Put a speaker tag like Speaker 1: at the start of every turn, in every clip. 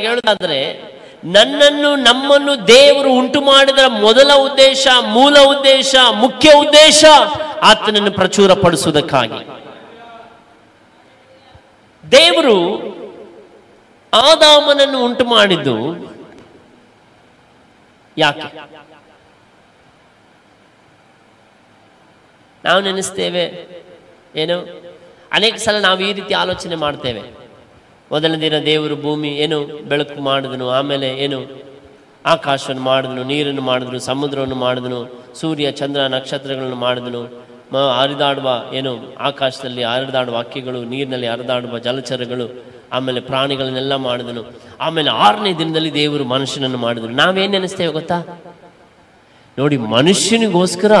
Speaker 1: ಹೇಳುದಾದ್ರೆ, ನನ್ನನ್ನು, ನಮ್ಮನ್ನು ದೇವರು ಉಂಟು ಮಾಡಿದ ಮೊದಲ ಉದ್ದೇಶ, ಮೂಲ ಉದ್ದೇಶ, ಮುಖ್ಯ ಉದ್ದೇಶ ಆತನನ್ನು ಪ್ರಚುರಪಡಿಸುವುದಕ್ಕಾಗಿ. ದೇವರು ಆದಾಮನನ್ನು ಉಂಟು ಮಾಡಿದ್ದು ಯಾಕೆ? ನಾವು ನೆನೆಸ್ತೇವೆ. ಏನು? ಅನೇಕ ಸಲ ನಾವು ಈ ರೀತಿ ಆಲೋಚನೆ ಮಾಡ್ತೇವೆ. ಮೊದಲನೇ ದಿನ ದೇವರು ಭೂಮಿ ಏನು ಬೆಳಕು ಮಾಡಿದನು, ಆಮೇಲೆ ಏನು ಆಕಾಶವನ್ನು ಮಾಡಿದನು, ನೀರನ್ನು ಮಾಡಿದನು, ಸಮುದ್ರವನ್ನು ಮಾಡಿದನು, ಸೂರ್ಯ, ಚಂದ್ರ, ನಕ್ಷತ್ರಗಳನ್ನು ಮಾಡಿದನು. ಮ, ಹರಿದಾಡುವ ಏನು ಆಕಾಶದಲ್ಲಿ ಹರಿದಾಡುವ ಹಕ್ಕಿಗಳು ನೀರಿನಲ್ಲಿ ಹರಿದಾಡುವ ಜಲಚರಗಳು, ಆಮೇಲೆ ಪ್ರಾಣಿಗಳನ್ನೆಲ್ಲ ಮಾಡಿದನು. ಆಮೇಲೆ ಆರನೇ ದಿನದಲ್ಲಿ ದೇವರು ಮನುಷ್ಯನನ್ನು ಮಾಡಿದನು. ನಾವೇನು ನೆನೆಸ್ತೇವೆ ಗೊತ್ತಾ? ನೋಡಿ, ಮನುಷ್ಯನಿಗೋಸ್ಕರ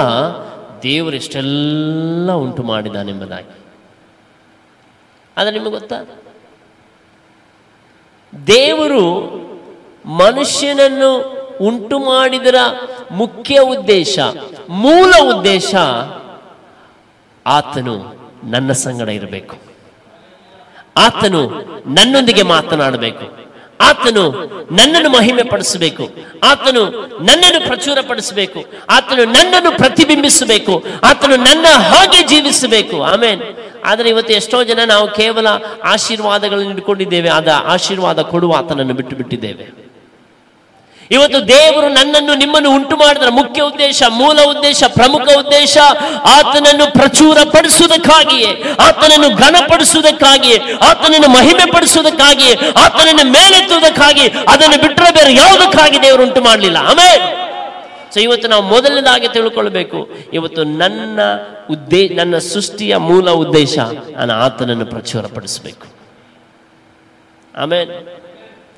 Speaker 1: ದೇವರು ಎಷ್ಟೆಲ್ಲ ಉಂಟು ಮಾಡಿದ್ದಾನೆಂಬುದಾಗಿ. ಆದರೆ ನಿಮಗೆ ಗೊತ್ತಾ? ದೇವರು ಮನುಷ್ಯನನ್ನು ಉಂಟು ಮಾಡಿದರ ಮುಖ್ಯ ಉದ್ದೇಶ, ಮೂಲ ಉದ್ದೇಶ ಆತನು ನನ್ನ ಸಂಗಡ ಇರಬೇಕು. ಆತನು ನನ್ನೊಂದಿಗೆ ಮಾತನಾಡಬೇಕು. ಆತನು ನನ್ನನ್ನು ಮಹಿಮೆ ಪಡಿಸಬೇಕು ಆತನು ನನ್ನನ್ನು ಪ್ರಚುರಪಡಿಸಬೇಕು. ಆತನು ನನ್ನನ್ನು ಪ್ರತಿಬಿಂಬಿಸಬೇಕು. ಆತನು ನನ್ನ ಹಾಗೆ ಜೀವಿಸಬೇಕು. ಆಮೇನ್. ಆದರೆ ಇವತ್ತು ಎಷ್ಟೋ ಜನ ನಾವು ಕೇವಲ ಆಶೀರ್ವಾದಗಳನ್ನು ಇಟ್ಕೊಂಡಿದ್ದೇವೆ, ಆದ ಆಶೀರ್ವಾದ ಕೊಡುವ ಆತನನ್ನು ಬಿಟ್ಟು ಬಿಟ್ಟಿದ್ದೇವೆ. ಇವತ್ತು ದೇವರು ನನ್ನನ್ನು ನಿಮ್ಮನ್ನು ಉಂಟು ಮಾಡಿದ್ರೆ ಮುಖ್ಯ ಉದ್ದೇಶ, ಮೂಲ ಉದ್ದೇಶ, ಪ್ರಮುಖ ಉದ್ದೇಶ, ಆತನನ್ನು ಪ್ರಚುರ ಪಡಿಸುವುದಕ್ಕಾಗಿಯೇ ಆತನನ್ನು ಘನಪಡಿಸುವುದಕ್ಕಾಗಿಯೇ, ಆತನನ್ನು ಮಹಿಮೆ ಪಡಿಸುವುದಕ್ಕಾಗಿಯೇ ಆತನನ್ನು ಮೇಲೆತ್ತುವುದಕ್ಕಾಗಿ, ಅದನ್ನು ಬಿಟ್ಟರೆ ಬೇರೆ ಯಾವುದಕ್ಕಾಗಿ ದೇವರು ಉಂಟು ಮಾಡಲಿಲ್ಲ. ಆಮೇಲೆ ಸೊ ಇವತ್ತು ನಾವು ಮೊದಲನೇದಾಗಿ ತಿಳ್ಕೊಳ್ಬೇಕು. ಇವತ್ತು ನನ್ನ ಉದ್ದೇ, ನನ್ನ ಸೃಷ್ಟಿಯ ಮೂಲ ಉದ್ದೇಶ ನಾನು ಆತನನ್ನು ಪ್ರಚುರಪಡಿಸಬೇಕು. ಆಮೇಲೆ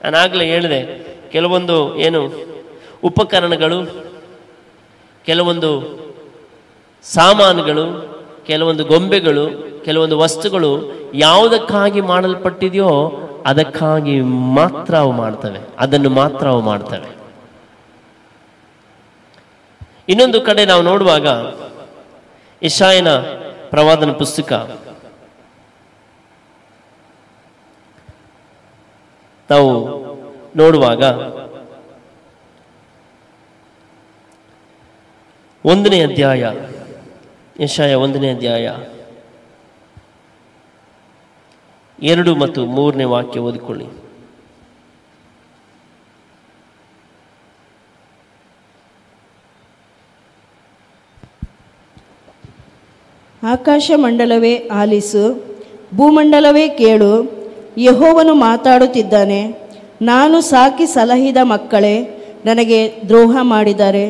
Speaker 1: ನಾನಾಗಲೇ ಹೇಳಿದೆ, ಕೆಲವೊಂದು ಏನು ಉಪಕರಣಗಳು, ಕೆಲವೊಂದು ಸಾಮಾನುಗಳು, ಕೆಲವೊಂದು ಗೊಂಬೆಗಳು, ಕೆಲವೊಂದು ವಸ್ತುಗಳು ಯಾವುದಕ್ಕಾಗಿ ಮಾಡಲ್ಪಟ್ಟಿದೆಯೋ ಅದಕ್ಕಾಗಿ ಮಾತ್ರ ಅವು ಮಾಡ್ತವೆ. ಅದನ್ನು ಮಾತ್ರ ಅವು ಮಾಡ್ತವೆ. ಇನ್ನೊಂದು ಕಡೆ ನಾವು ನೋಡುವಾಗ ಇಶಾಯನ ಪ್ರವಾದನ ಪುಸ್ತಕ. ನಾವು ನೋಡುವಾಗ ಒಂದನೇ ಅಧ್ಯಾಯ ಇಶಾಯ ಒಂದನೇ ಅಧ್ಯಾಯ, ಎರಡು ಮತ್ತು ಮೂರನೇ ವಾಕ್ಯ ಓದಿಕೊಳ್ಳಿ.
Speaker 2: ಆಕಾಶ ಮಂಡಲವೇ ಆಲಿಸು, ಭೂಮಂಡಲವೇ ಕೇಳು, ಯಹೋವನು ಮಾತಾಡುತ್ತಿದ್ದಾನೆ. ನಾನು ಸಾಕಿ ಸಲಹಿದ ಮಕ್ಕಳೇ, ನನಗೆ ದ್ರೋಹ ಮಾಡಿದ್ದಾರೆ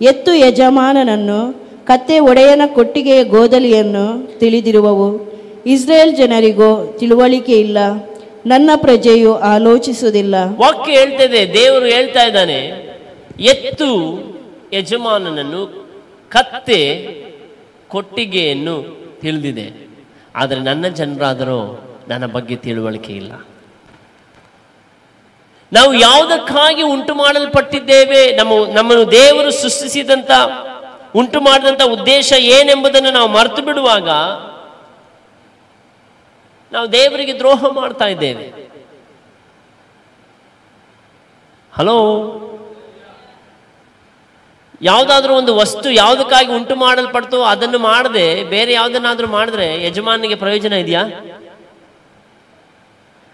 Speaker 2: ಎತ್ತು ಯಜಮಾನನನ್ನು, ಕತ್ತೆ ಒಡೆಯನ ಕೊಟ್ಟಿಗೆಯ ಗೋದಲಿಯನ್ನು ತಿಳಿದಿರುವವು. ಇಸ್ರೇಲ್ ಜನರಿಗೂ, ತಿಳುವಳಿಕೆ ಇಲ್ಲ, ನನ್ನ ಪ್ರಜೆಯು ಆಲೋಚಿಸುವುದಿಲ್ಲ.
Speaker 1: ವಾಕ್ಯ ಹೇಳ್ತದೆ, ದೇವರು ಹೇಳ್ತಾ ಇದ್ದಾನೆ, ಎತ್ತು ಯಜಮಾನನನ್ನು, ಕತ್ತೆ ಕೊಟ್ಟಿಗೆಯನ್ನು ತಿಳಿದಿದೆ. ಆದರೆ ನನ್ನ ಜನರಾದರೂ ನನ್ನ ಬಗ್ಗೆ ತಿಳುವಳಿಕೆ ಇಲ್ಲ. ನಾವು ಯಾವುದಕ್ಕಾಗಿ ಉಂಟು ಮಾಡಲ್ಪಟ್ಟಿದ್ದೇವೆ? ನಮ್ಮ, ನಮ್ಮನ್ನು ದೇವರು ಸೃಷ್ಟಿಸಿದಂತ ಉಂಟು ಮಾಡಿದಂಥ ಉದ್ದೇಶ ಏನೆಂಬುದನ್ನು ನಾವು ಮರೆತು ಬಿಡುವಾಗ ನಾವು ದೇವರಿಗೆ ದ್ರೋಹ ಮಾಡ್ತಾ ಇದ್ದೇವೆ. ಹಲೋ? ಯಾವುದಾದ್ರೂ ಒಂದು ವಸ್ತು ಯಾವುದಕ್ಕಾಗಿ ಉಂಟು ಮಾಡಲ್ಪಡ್ತೋ ಅದನ್ನು ಮಾಡದೆ ಬೇರೆ ಯಾವುದನ್ನಾದ್ರೂ ಮಾಡಿದ್ರೆ ಯಜಮಾನಿಗೆ ಪ್ರಯೋಜನ ಇದೆಯಾ?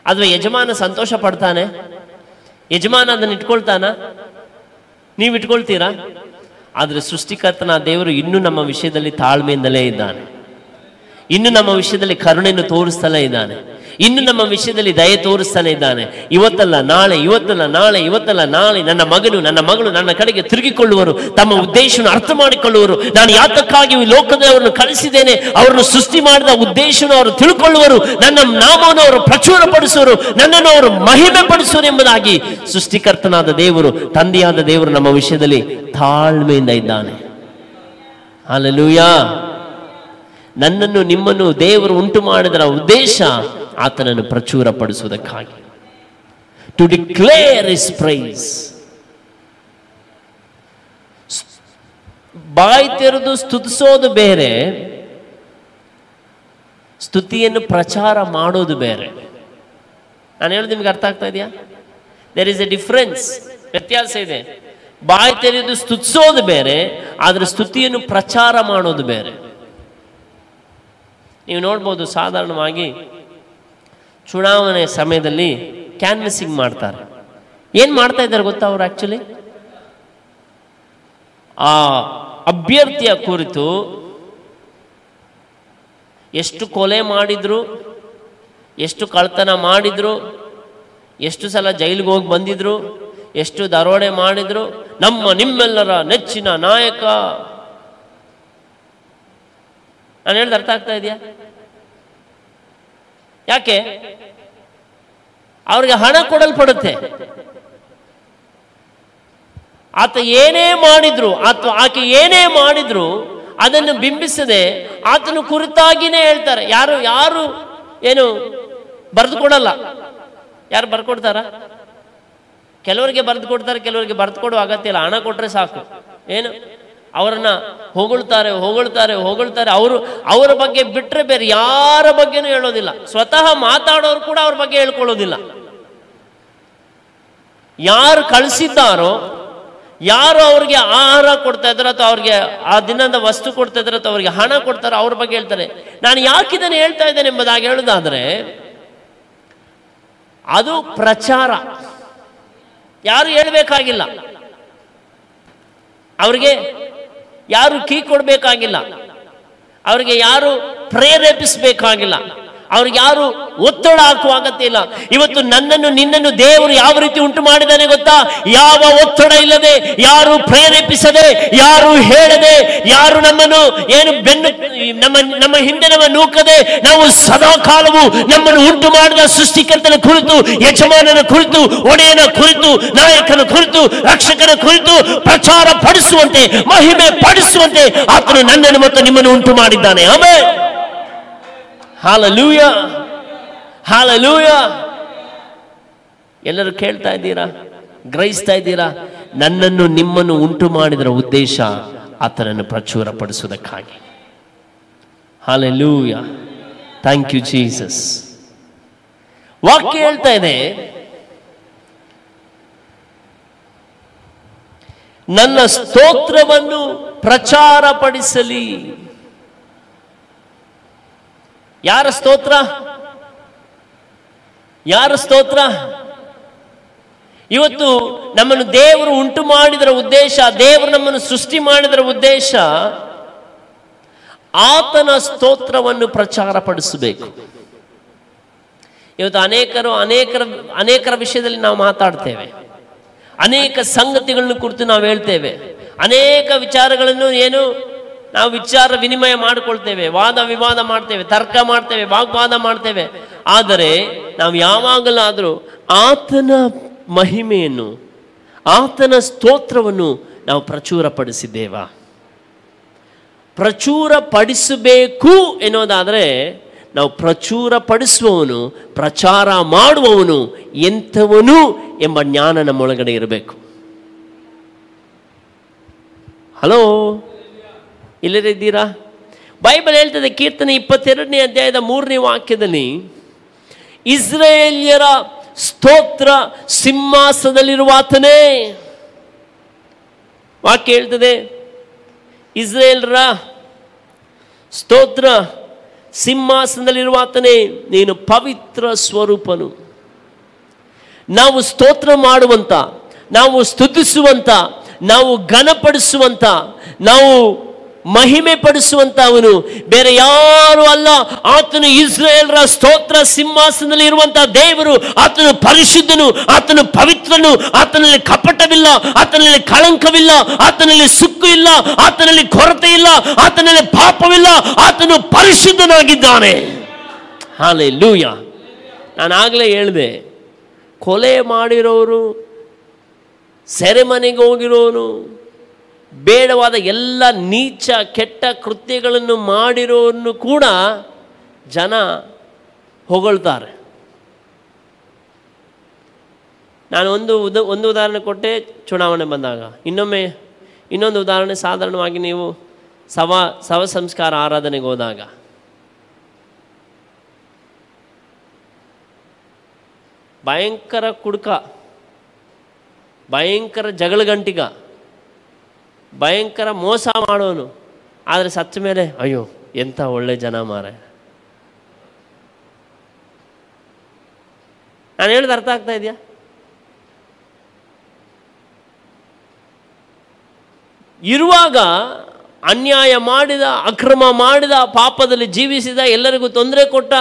Speaker 1: ಅಥವಾ ಯಜಮಾನ ಸಂತೋಷ ಪಡ್ತಾನೆ? ಯಜಮಾನ ಅದನ್ನು ಇಟ್ಕೊಳ್ತಾನ? ನೀವು ಇಟ್ಕೊಳ್ತೀರಾ? ಆದರೆ ಸೃಷ್ಟಿಕರ್ತನ ದೇವರು ಇನ್ನೂ ನಮ್ಮ ವಿಷಯದಲ್ಲಿ ತಾಳ್ಮೆಯಿಂದಲೇ ಇದ್ದಾನೆ. ಇನ್ನು ನಮ್ಮ ವಿಷಯದಲ್ಲಿ ಕರುಣೆಯನ್ನು ತೋರಿಸ್ತಲೇ ಇದ್ದಾನೆ. ಇನ್ನು ನಮ್ಮ ವಿಷಯದಲ್ಲಿ ದಯೆ ತೋರಿಸ್ತಾನೆ ಇದ್ದಾನೆ. ಇವತ್ತಲ್ಲ, ನಾಳೆ ಇವತ್ತಲ್ಲ ನಾಳೆ ಇವತ್ತಲ್ಲ, ನಾಳೆ ನನ್ನ ಮಗನು, ನನ್ನ ಮಗಳು ನನ್ನ ಕಡೆಗೆ ತಿರುಗಿಕೊಳ್ಳುವರು, ತಮ್ಮ ಉದ್ದೇಶವನ್ನು ಅರ್ಥ ಮಾಡಿಕೊಳ್ಳುವರು. ನಾನು ಯಾತಕ್ಕಾಗಿ ಲೋಕದವರನ್ನು ಕಳಿಸಿದ್ದೇನೆ? ಅವರನ್ನು ಸೃಷ್ಟಿ ಮಾಡಿದ ಉದ್ದೇಶವನ್ನು ಅವರು ತಿಳ್ಕೊಳ್ಳುವರು. ನನ್ನ ನಾಮವನ್ನು ಅವರು ಪ್ರಚುರಪಡಿಸುವರು. ನನ್ನನ್ನು ಅವರು ಮಹಿಮೆ ಪಡಿಸುವರು ಎಂಬುದಾಗಿ ಸೃಷ್ಟಿಕರ್ತನಾದ ದೇವರು, ತಂದೆಯಾದ ದೇವರು ನಮ್ಮ ವಿಷಯದಲ್ಲಿ ತಾಳ್ಮೆಯಿಂದ ಇದ್ದಾನೆ. ಅಲ್ಲೂಯ ನನ್ನನ್ನು, ನಿಮ್ಮನ್ನು ದೇವರು ಉಂಟು ಮಾಡಿದರ ಉದ್ದೇಶ ಆತನನ್ನು ಪ್ರಚುರಪಡಿಸುವುದಕ್ಕಾಗಿ. ಟು ಡಿಕ್ಲೇರ್ ಇಸ್ ಪ್ರೈಸ್ ಬಾಯಿ ತೆರೆದು ಸ್ತುತಿಸೋದು ಬೇರೆ. ಸ್ತುತಿಯನ್ನು ಪ್ರಚಾರ ಮಾಡೋದು ಬೇರೆ. ನಾನು ಹೇಳೋದು ನಿಮ್ಗೆ ಅರ್ಥ ಆಗ್ತಾ ಇದೆಯಾ? ದೇರ್ ಇಸ್ ಎ ಡಿಫ್ರೆನ್ಸ್ ವ್ಯತ್ಯಾಸ ಇದೆ. ಬಾಯಿ ತೆರೆದು ಸ್ತುತಿಸೋದು ಬೇರೆ, ಆದರೆ ಸ್ತುತಿಯನ್ನು ಪ್ರಚಾರ ಮಾಡೋದು ಬೇರೆ. ನೀವು ನೋಡ್ಬೋದು ಸಾಧಾರಣವಾಗಿ ಚುನಾವಣೆ ಸಮಯದಲ್ಲಿ ಕ್ಯಾನ್ವಸಿಂಗ್ ಮಾಡ್ತಾರೆ. ಏನು ಮಾಡ್ತಾ ಇದ್ದಾರೆ ಗೊತ್ತಾ ಅವ್ರು ಆ್ಯಕ್ಚುಲಿ ಆ ಅಭ್ಯರ್ಥಿಯ ಕುರಿತು ಎಷ್ಟು ಕೊಲೆ ಮಾಡಿದ್ರು, ಎಷ್ಟು ಕಳ್ತನ ಮಾಡಿದ್ರು, ಎಷ್ಟು ಸಲ ಜೈಲಿಗೆ ಹೋಗಿ ಬಂದಿದ್ರು, ಎಷ್ಟು ದರೋಡೆ ಮಾಡಿದ್ರು, ನಮ್ಮ ನಿಮ್ಮೆಲ್ಲರ ನೆಚ್ಚಿನ ನಾಯಕ. ನಾನು ಹೇಳ್ದು ಅರ್ಥ ಆಗ್ತಾ ಇದೆಯಾ? ಯಾಕೆ? ಅವ್ರಿಗೆ ಹಣ ಕೊಡಲ್ಪಡುತ್ತೆ. ಆತ ಏನೇ ಮಾಡಿದ್ರು, ಆತ ಆಕೆ ಏನೇ ಮಾಡಿದ್ರು, ಅದನ್ನು ಬಿಂಬಿಸದೆ ಆತನ ಕುರಿತಾಗಿನೇ ಹೇಳ್ತಾರೆ. ಯಾರು ಯಾರು ಏನು ಬರೆದು ಕೊಡಲ್ಲ ಯಾರು ಬರ್ಕೊಡ್ತಾರ? ಕೆಲವರಿಗೆ ಬರೆದು ಕೊಡ್ತಾರೆ ಕೆಲವರಿಗೆ ಬರೆದು ಕೊಡುವ ಅಗತ್ಯ ಇಲ್ಲ. ಹಣ ಕೊಟ್ಟರೆ ಸಾಕು. ಏನು? ಅವರನ್ನ ಹೊಗಳ್ತಾರೆ ಹೊಗಳ್ತಾರೆ ಹೊಗಳ್ತಾರೆ. ಅವರು ಅವರ ಬಗ್ಗೆ ಬಿಟ್ರೆ ಬೇರೆ ಯಾರ ಬಗ್ಗೆನೂ ಹೇಳೋದಿಲ್ಲ. ಸ್ವತಃ ಮಾತಾಡೋರು ಕೂಡ ಅವ್ರ ಬಗ್ಗೆ ಹೇಳ್ಕೊಳ್ಳೋದಿಲ್ಲ. ಯಾರು ಕಳಿಸಿದ್ದಾರೋ, ಯಾರು ಅವ್ರಿಗೆ ಆಹಾರ ಕೊಡ್ತಾ ಇದ್ರೆ ಅಥವಾ ಅವ್ರಿಗೆ ಆ ದಿನದ ವಸ್ತು ಕೊಡ್ತಾ ಇದ್ರೆ ಅಥವಾ ಅವ್ರಿಗೆ ಹಣ ಕೊಡ್ತಾರೋ ಅವ್ರ ಬಗ್ಗೆ ಹೇಳ್ತಾರೆ. ನಾನು ಯಾಕೆ ಇದನ್ನು ಹೇಳ್ತಾ ಇದ್ದೇನೆ ಎಂಬುದಾಗಿ ಹೇಳೋದಾದ್ರೆ, ಅದು ಪ್ರಚಾರ. ಯಾರು ಹೇಳ್ಬೇಕಾಗಿಲ್ಲ. ಅವ್ರಿಗೆ ಯಾರು ಕೀ ಕೊಡಬೇಕಾಗಿಲ್ಲ. ಅವರಿಗೆ ಯಾರು ಪ್ರೇರೇಪಿಸಬೇಕಾಗಿಲ್ಲ. ಅವ್ರಿಗೆ ಯಾರು ಒತ್ತಡ ಹಾಕುವ ಅಗತ್ಯ ಇಲ್ಲ. ಇವತ್ತು ನನ್ನನ್ನು, ನಿನ್ನನ್ನು ದೇವರು ಯಾವ ರೀತಿ ಉಂಟು ಮಾಡಿದಾನೆ ಗೊತ್ತಾ? ಯಾವ ಒತ್ತಡ ಇಲ್ಲದೆ, ಯಾರು ಪ್ರೇರೇಪಿಸದೆ, ಯಾರು ಹೇಳದೆ, ಯಾರು ನಮ್ಮನ್ನು ಏನು ಬೆನ್ನು, ನಮ್ಮ ನಮ್ಮ ಹಿಂದೆ ನಮ್ಮ ನೂಕದೆ, ನಾವು ಸದಾ ಕಾಲವು ನಮ್ಮನ್ನು ಉಂಟು ಮಾಡಿದ ಸೃಷ್ಟಿಕರ್ತನ ಕುರಿತು, ಯಜಮಾನನ ಕುರಿತು, ಒಡೆಯನ ಕುರಿತು, ನಾಯಕನ ಕುರಿತು, ರಕ್ಷಕನ ಕುರಿತು ಪ್ರಚಾರ ಪಡಿಸುವಂತೆ, ಮಹಿಮೆ ಪಡಿಸುವಂತೆ ಆತನು ನನ್ನನ್ನು ಮತ್ತು ನಿಮ್ಮನ್ನು ಉಂಟು ಮಾಡಿದ್ದಾನೆ. Hallelujah hallelujah. ಎಲ್ಲರೂ ಕೇಳ್ತಾ ಇದ್ದೀರಾ? ಗ್ರಹಿಸ್ತಾ ಇದ್ದೀರಾ? ನನ್ನನ್ನು ನಿಮ್ಮನ್ನು ಉಂಟು ಮಾಡಿದರ ಉದ್ದೇಶ ಆತನನ್ನು ಪ್ರಚುರಪಡಿಸುವುದಕ್ಕಾಗಿ. ಹಾಲಲೂಯ. ಥ್ಯಾಂಕ್ ಯು ಜೀಸಸ್ ವಾಕ್ಯ ಹೇಳ್ತಾ ಇದೆ. ನನ್ನ ಸ್ತೋತ್ರವನ್ನು ಪ್ರಚಾರಪಡಿಸಲಿ. ಯಾರ ಸ್ತೋತ್ರ? ಯಾರ ಸ್ತೋತ್ರ? ಇವತ್ತು ನಮ್ಮನ್ನು ದೇವರು ಉಂಟು ಮಾಡಿದರ ಉದ್ದೇಶ, ದೇವರು ನಮ್ಮನ್ನು ಸೃಷ್ಟಿ ಮಾಡಿದರ ಉದ್ದೇಶ ಆತನ ಸ್ತೋತ್ರವನ್ನು ಪ್ರಚಾರ ಪಡಿಸಬೇಕು ಇವತ್ತು ಅನೇಕರು, ಅನೇಕರ ಅನೇಕರ ವಿಷಯದಲ್ಲಿ ನಾವು ಮಾತಾಡ್ತೇವೆ. ಅನೇಕ ಸಂಗತಿಗಳನ್ನು ಕುರಿತು ನಾವು ಹೇಳ್ತೇವೆ. ಅನೇಕ ವಿಚಾರಗಳನ್ನು ಏನು ನಾವು ವಿಚಾರ ವಿನಿಮಯ ಮಾಡಿಕೊಳ್ತೇವೆ, ವಾದ ವಿವಾದ ಮಾಡ್ತೇವೆ, ತರ್ಕ ಮಾಡ್ತೇವೆ, ವಾಗ್ವಾದ ಮಾಡ್ತೇವೆ. ಆದರೆ ನಾವು ಯಾವಾಗಲಾದರೂ ಆತನ ಮಹಿಮೆಯನ್ನು, ಆತನ ಸ್ತೋತ್ರವನ್ನು ನಾವು ಪ್ರಚುರಪಡಿಸಿದ್ದೇವಾ. ಪ್ರಚುರಪಡಿಸಬೇಕು ಎನ್ನುವುದಾದರೆ ನಾವು ಪ್ರಚುರಪಡಿಸುವವನು, ಪ್ರಚಾರ ಮಾಡುವವನು ಎಂಥವನು ಎಂಬ ಜ್ಞಾನ ನಮ್ಮೊಳಗಡೆ ಇರಬೇಕು. ಹಲೋ? ಇಲ್ಲದಿದ್ದೀರಾ ಬೈಬಲ್ ಹೇಳ್ತದೆ ಕೀರ್ತನೆ ಇಪ್ಪತ್ತೆರಡನೇ ಅಧ್ಯಾಯದ ಮೂರನೇ ವಾಕ್ಯದಲ್ಲಿ, ಇಸ್ರೇಲಿಯರ ಸ್ತೋತ್ರ ಸಿಂಹಾಸನದಲ್ಲಿರುವ ಆತನೇ ವಾಕ್ಯ ಹೇಳ್ತದೆ, ಇಸ್ರೇಲ್ರ ಸ್ತೋತ್ರ ಸಿಂಹಾಸನದಲ್ಲಿರುವ ಆತನೇ ನೀನು ಪವಿತ್ರ ಸ್ವರೂಪನು. ನಾವು ಸ್ತೋತ್ರ ಮಾಡುವಂಥ ನಾವು ಸ್ತುತಿಸುವಂಥ ನಾವು ಘನಪಡಿಸುವಂಥ ನಾವು ಮಹಿಮೆ ಪಡಿಸುವಂತ ಅವನು ಬೇರೆ ಯಾರು ಅಲ್ಲ. ಆತನು ಇಸ್ರೇಲ್ರ ಸ್ತೋತ್ರ ಸಿಂಹಾಸನದಲ್ಲಿ ಇರುವಂತಹ ದೇವರು ಆತನು ಪರಿಶುದ್ಧನು, ಆತನು ಪವಿತ್ರನು, ಆತನಲ್ಲಿ ಕಪಟವಿಲ್ಲ, ಆತನಲ್ಲಿ ಕಳಂಕವಿಲ್ಲ, ಆತನಲ್ಲಿ ಸುಕ್ಕು ಇಲ್ಲ, ಆತನಲ್ಲಿ ಕೊರತೆ ಇಲ್ಲ, ಆತನಲ್ಲಿ ಪಾಪವಿಲ್ಲ, ಆತನು ಪರಿಶುದ್ಧನಾಗಿದ್ದಾನೆ. ಹಾಲೆ ಲೂಯ ನಾನು ಆಗಲೇ ಹೇಳಿದೆ, ಕೊಲೆ ಮಾಡಿರೋರು, ಸೆರೆಮನೆಗೆ ಹೋಗಿರೋನು ಬೇಡವಾದ ಎಲ್ಲ ನೀಚ, ಕೆಟ್ಟ ಕೃತ್ಯಗಳನ್ನು ಮಾಡಿರೋನ್ನು ಕೂಡ ಜನ ಹೊಗಳ್ತಾರೆ. ನಾನು ಒಂದು ಉದ, ಒಂದು ಉದಾಹರಣೆ ಕೊಟ್ಟೆ, ಚುನಾವಣೆ ಬಂದಾಗ. ಇನ್ನೊಮ್ಮೆ, ಇನ್ನೊಂದು ಉದಾಹರಣೆ ಸಾಧಾರಣವಾಗಿ ನೀವು ಸವ ಸವ ಸಂಸ್ಕಾರ ಆರಾಧನೆಗೆ ಹೋದಾಗ. ಭಯಂಕರ ಕುಡುಕ, ಭಯಂಕರ ಜಗಳಗಂಟಿಗ. ಭಯಂಕರ ಮೋಸ ಮಾಡೋನು. ಆದರೆ ಸತ್ತ ಮೇಲೆ, ಅಯ್ಯೋ, ಎಂಥ ಒಳ್ಳೆ ಜನ ಮಾರೆ ನಾನು ಹೇಳಿದ ಅರ್ಥ ಆಗ್ತಾ ಇದೆಯಾ? ಇರುವಾಗ ಅನ್ಯಾಯ ಮಾಡಿದ, ಅಕ್ರಮ ಮಾಡಿದ, ಪಾಪದಲ್ಲಿ ಜೀವಿಸಿದ, ಎಲ್ಲರಿಗೂ ತೊಂದರೆ ಕೊಟ್ಟ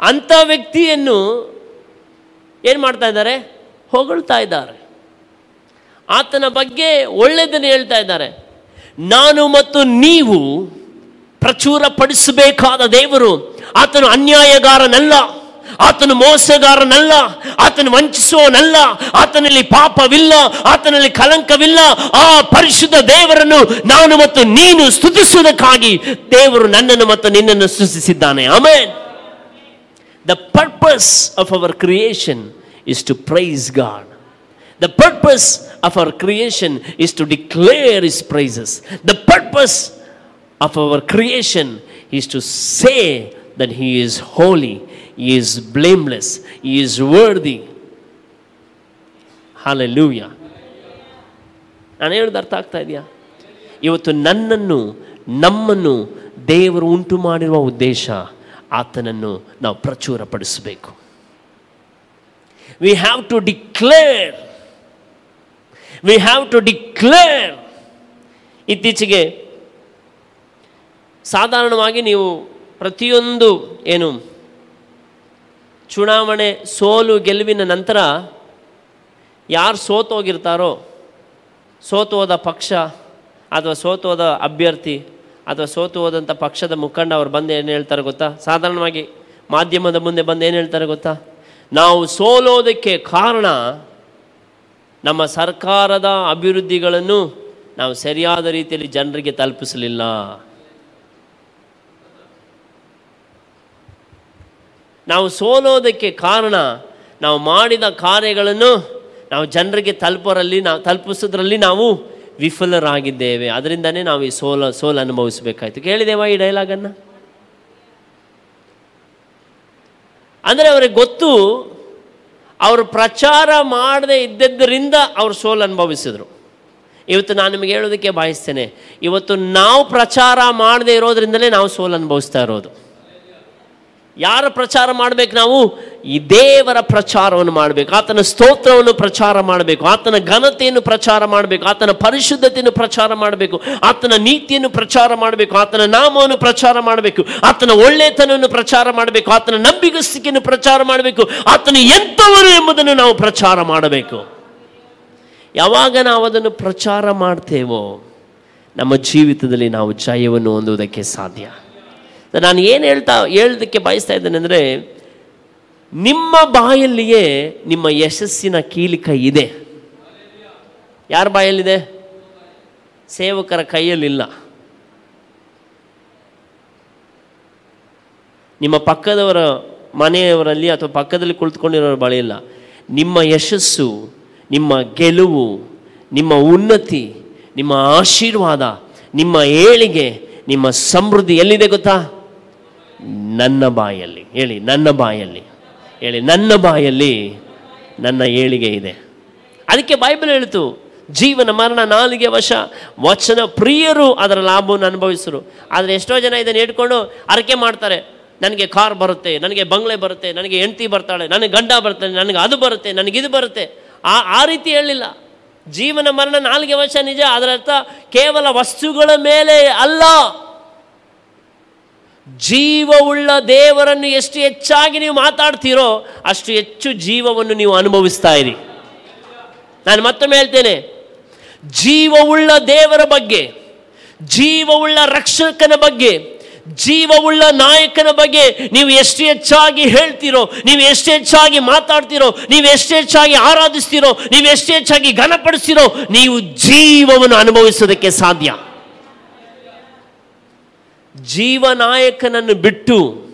Speaker 1: ಅಂಥ ವ್ಯಕ್ತಿಯನ್ನು ಏನು ಮಾಡ್ತಾ ಇದ್ದಾರೆ? ಹೊಗಳ್ತಾ ಇದ್ದಾರೆ. ಆತನ ಬಗ್ಗೆ ಒಳ್ಳೆಯದನ್ನು ಹೇಳ್ತಾ ಇದ್ದಾರೆ. ನಾನು ಮತ್ತು ನೀವು ಪ್ರಚುರಪಡಿಸಬೇಕಾದ ದೇವರು ಆತನು ಅನ್ಯಾಯಗಾರನಲ್ಲ, ಆತನು ಮೋಸಗಾರನಲ್ಲ, ಆತನು ವಂಚಿಸುವವನಲ್ಲ, ಆತನಲ್ಲಿ ಪಾಪವಿಲ್ಲ, ಆತನಲ್ಲಿ ಕಲಂಕವಿಲ್ಲ. ಆ ಪರಿಶುದ್ಧ ದೇವರನ್ನು ನಾನು ಮತ್ತು ನೀನು ಸ್ತುತಿಸುವುದಕ್ಕಾಗಿ ದೇವರು ನನ್ನನ್ನು ಮತ್ತು ನಿನ್ನನ್ನು ಸೃಷ್ಟಿಸಿದ್ದಾನೆ. Amen. The purpose of our creation is to praise God the purpose of our creation is to declare His praises. The purpose of our creation is to say that He is holy, He is blameless, He is worthy. Hallelujah. ನಾನು ಹೇಳೋದು ಅರ್ಥ ಆಗ್ತಾ ಇದೆಯಾ ಇವತ್ತು ನನ್ನನ್ನು ನಮ್ಮನ್ನು ದೇವರು ಉಂಟು ಮಾಡಿರುವ ಉದ್ದೇಶ ಆತನನ್ನು ನಾವು ಪ್ರಚುರಪಡಿಸಬೇಕು we have to declare we have to declare ಇತ್ತೀಚೆಗೆ ಸಾಧಾರಣವಾಗಿ ನೀವು ಪ್ರತಿಯೊಂದು ಏನು ಚುನಾವಣೆ ಸೋಲು ಗೆಲುವಿನ ನಂತರ ಯಾರು ಸೋತೋಗಿರ್ತಾರೋ ಸೋತೋದ ಪಕ್ಷ ಅಥವಾ ಸೋತೋದ ಅಭ್ಯರ್ಥಿ ಅಥವಾ ಸೋತು ಹೋದಂಥ ಪಕ್ಷದ ಮುಖಂಡ ಅವ್ರು ಬಂದು ಏನು ಹೇಳ್ತಾರೆ ಗೊತ್ತಾ? ಸಾಧಾರಣವಾಗಿ ಮಾಧ್ಯಮದ ಮುಂದೆ ಬಂದು ಏನು ಹೇಳ್ತಾರೆ ಗೊತ್ತಾ? ನಾವು ಸೋಲೋದಕ್ಕೆ ಕಾರಣ ನಮ್ಮ ಸರ್ಕಾರದ ಅಭಿವೃದ್ಧಿಗಳನ್ನು ನಾವು ಸರಿಯಾದ ರೀತಿಯಲ್ಲಿ ಜನರಿಗೆ ತಲುಪಿಸಲಿಲ್ಲ. ನಾವು ಸೋಲೋದಕ್ಕೆ ಕಾರಣ ನಾವು ಮಾಡಿದ ಕಾರ್ಯಗಳನ್ನು ನಾವು ಜನರಿಗೆ ತಲುಪರಲ್ಲಿ ನಾವು ತಲುಪಿಸೋದ್ರಲ್ಲಿ ನಾವು ವಿಫಲರಾಗಿದ್ದೇವೆ. ಅದರಿಂದನೇ ನಾವು ಈ ಸೋಲ, ಸೋಲು ಅನುಭವಿಸಬೇಕಾಯ್ತು. ಕೇಳಿದೇವಾ ಈ ಡೈಲಾಗನ್ನು ಅಂದರೆ ಅವರಿಗೆ ಗೊತ್ತು ಅವರು ಪ್ರಚಾರ ಮಾಡದೇ ಇದ್ದದ್ದರಿಂದ ಅವರು ಸೋಲು ಅನುಭವಿಸಿದರು. ಇವತ್ತು ನಾನು ನಿಮಗೆ ಹೇಳೋದಕ್ಕೆ ಬಯಸ್ತೇನೆ. ಇವತ್ತು ನಾವು ಪ್ರಚಾರ ಮಾಡದೇ ಇರೋದ್ರಿಂದಲೇ ನಾವು ಸೋಲು ಅನುಭವಿಸ್ತಾ ಇರೋದು. ಯಾರ ಪ್ರಚಾರ ಮಾಡಬೇಕು ನಾವು? ಈ ದೇವರ ಪ್ರಚಾರವನ್ನು ಮಾಡಬೇಕು, ಆತನ ಸ್ತೋತ್ರವನ್ನು ಪ್ರಚಾರ ಮಾಡಬೇಕು, ಆತನ ಘನತೆಯನ್ನು ಪ್ರಚಾರ ಮಾಡಬೇಕು, ಆತನ ಪರಿಶುದ್ಧತೆಯನ್ನು ಪ್ರಚಾರ ಮಾಡಬೇಕು, ಆತನ ನೀತಿಯನ್ನು ಪ್ರಚಾರ ಮಾಡಬೇಕು, ಆತನ ನಾಮವನ್ನು ಪ್ರಚಾರ ಮಾಡಬೇಕು, ಆತನ ಒಳ್ಳೆತನವನ್ನು ಪ್ರಚಾರ ಮಾಡಬೇಕು, ಆತನ ನಂಬಿಗಸ್ತಿಕೆಯನ್ನು ಪ್ರಚಾರ ಮಾಡಬೇಕು, ಆತನ ಎಂಥವರು ಎಂಬುದನ್ನು ನಾವು ಪ್ರಚಾರ ಮಾಡಬೇಕು. ಯಾವಾಗ ನಾವು ಅದನ್ನು ಪ್ರಚಾರ ಮಾಡ್ತೇವೋ, ನಮ್ಮ ಜೀವಿತದಲ್ಲಿ ನಾವು ಜಯವನ್ನು ಹೊಂದುವುದಕ್ಕೆ ಸಾಧ್ಯ. ನಾನು ಏನು ಹೇಳ್ತಾ ಹೇಳೋದಕ್ಕೆ ಬಯಸ್ತಾ ಇದ್ದೇನೆ ಅಂದರೆ, ನಿಮ್ಮ ಬಾಯಲ್ಲಿಯೇ ನಿಮ್ಮ ಯಶಸ್ಸಿನ ಕೀಲಿಕ ಇದೆ. ಯಾರ ಬಾಯಲ್ಲಿದೆ? ಸೇವಕರ ಕೈಯಲ್ಲಿಲ್ಲ. ನಿಮ್ಮ ಪಕ್ಕದವರ ಮನೆಯವರಲ್ಲಿ ಅಥವಾ ಪಕ್ಕದಲ್ಲಿ ಕುಳಿತುಕೊಂಡಿರೋರ ಬಳಿ ಇಲ್ಲ ನಿಮ್ಮ ಯಶಸ್ಸು, ನಿಮ್ಮ ಗೆಲುವು, ನಿಮ್ಮ ಉನ್ನತಿ, ನಿಮ್ಮ ಆಶೀರ್ವಾದ, ನಿಮ್ಮ ಏಳಿಗೆ, ನಿಮ್ಮ ಸಮೃದ್ಧಿ ಎಲ್ಲಿದೆ ಗೊತ್ತಾ? ನನ್ನ ಬಾಯಲ್ಲಿ. ಹೇಳಿ, ನನ್ನ ಬಾಯಲ್ಲಿ. ಹೇಳಿ, ನನ್ನ ಬಾಯಲ್ಲಿ ನನ್ನ ಏಳಿಗೆ ಇದೆ. ಅದಕ್ಕೆ ಬೈಬಲ್ ಹೇಳ್ತು, ಜೀವನ ಮರಣ ನಾಲಿಗೆ ವಶ, ವಚನ ಪ್ರಿಯರು ಅದರ ಲಾಭವನ್ನು ಅನುಭವಿಸರು. ಆದರೆ ಎಷ್ಟೋ ಜನ ಇದನ್ನು ಇಟ್ಕೊಂಡು ಅರಕೆ ಮಾಡ್ತಾರೆ. ನನಗೆ ಕಾರ್ ಬರುತ್ತೆ, ನನಗೆ ಬಂಗ್ಲೆ ಬರುತ್ತೆ, ನನಗೆ ಹೆಂಡತಿ ಬರ್ತಾಳೆ, ನನಗೆ ಗಂಡ ಬರ್ತಾನೆ, ನನಗೆ ಅದು ಬರುತ್ತೆ, ನನಗೆ ಇದು ಬರುತ್ತೆ. ಆ ಆ ರೀತಿ ಹೇಳಿಲ್ಲ. ಜೀವನ ಮರಣ ನಾಲ್ಗೆ ವಶ ನಿಜ, ಅದರ ಅರ್ಥ ಕೇವಲ ವಸ್ತುಗಳ ಮೇಲೆ ಅಲ್ಲ. ಜೀವವುಳ್ಳ ದೇವರನ್ನು ಎಷ್ಟು ಹೆಚ್ಚಾಗಿ ನೀವು ಮಾತಾಡ್ತೀರೋ ಅಷ್ಟು ಹೆಚ್ಚು ಜೀವವನ್ನು ನೀವು ಅನುಭವಿಸ್ತಾ ಇರಿ. ನಾನು ಮತ್ತೊಮ್ಮೆ ಹೇಳ್ತೇನೆ, ಜೀವವುಳ್ಳ ದೇವರ ಬಗ್ಗೆ, ಜೀವವುಳ್ಳ ರಕ್ಷಕನ ಬಗ್ಗೆ, ಜೀವವುಳ್ಳ ನಾಯಕನ ಬಗ್ಗೆ ನೀವು ಎಷ್ಟು ಹೆಚ್ಚಾಗಿ ಹೇಳ್ತೀರೋ, ನೀವು ಎಷ್ಟು ಹೆಚ್ಚಾಗಿ ಮಾತಾಡ್ತೀರೋ, ನೀವು ಎಷ್ಟು ಹೆಚ್ಚಾಗಿ ಆರಾಧಿಸ್ತೀರೋ, ನೀವು ಎಷ್ಟು ಹೆಚ್ಚಾಗಿ ಘನಪಡಿಸ್ತೀರೋ, ನೀವು ಜೀವವನ್ನು ಅನುಭವಿಸೋದಕ್ಕೆ ಸಾಧ್ಯ. ಜೀವನಾಯಕನನ್ನು ಬಿಟ್ಟು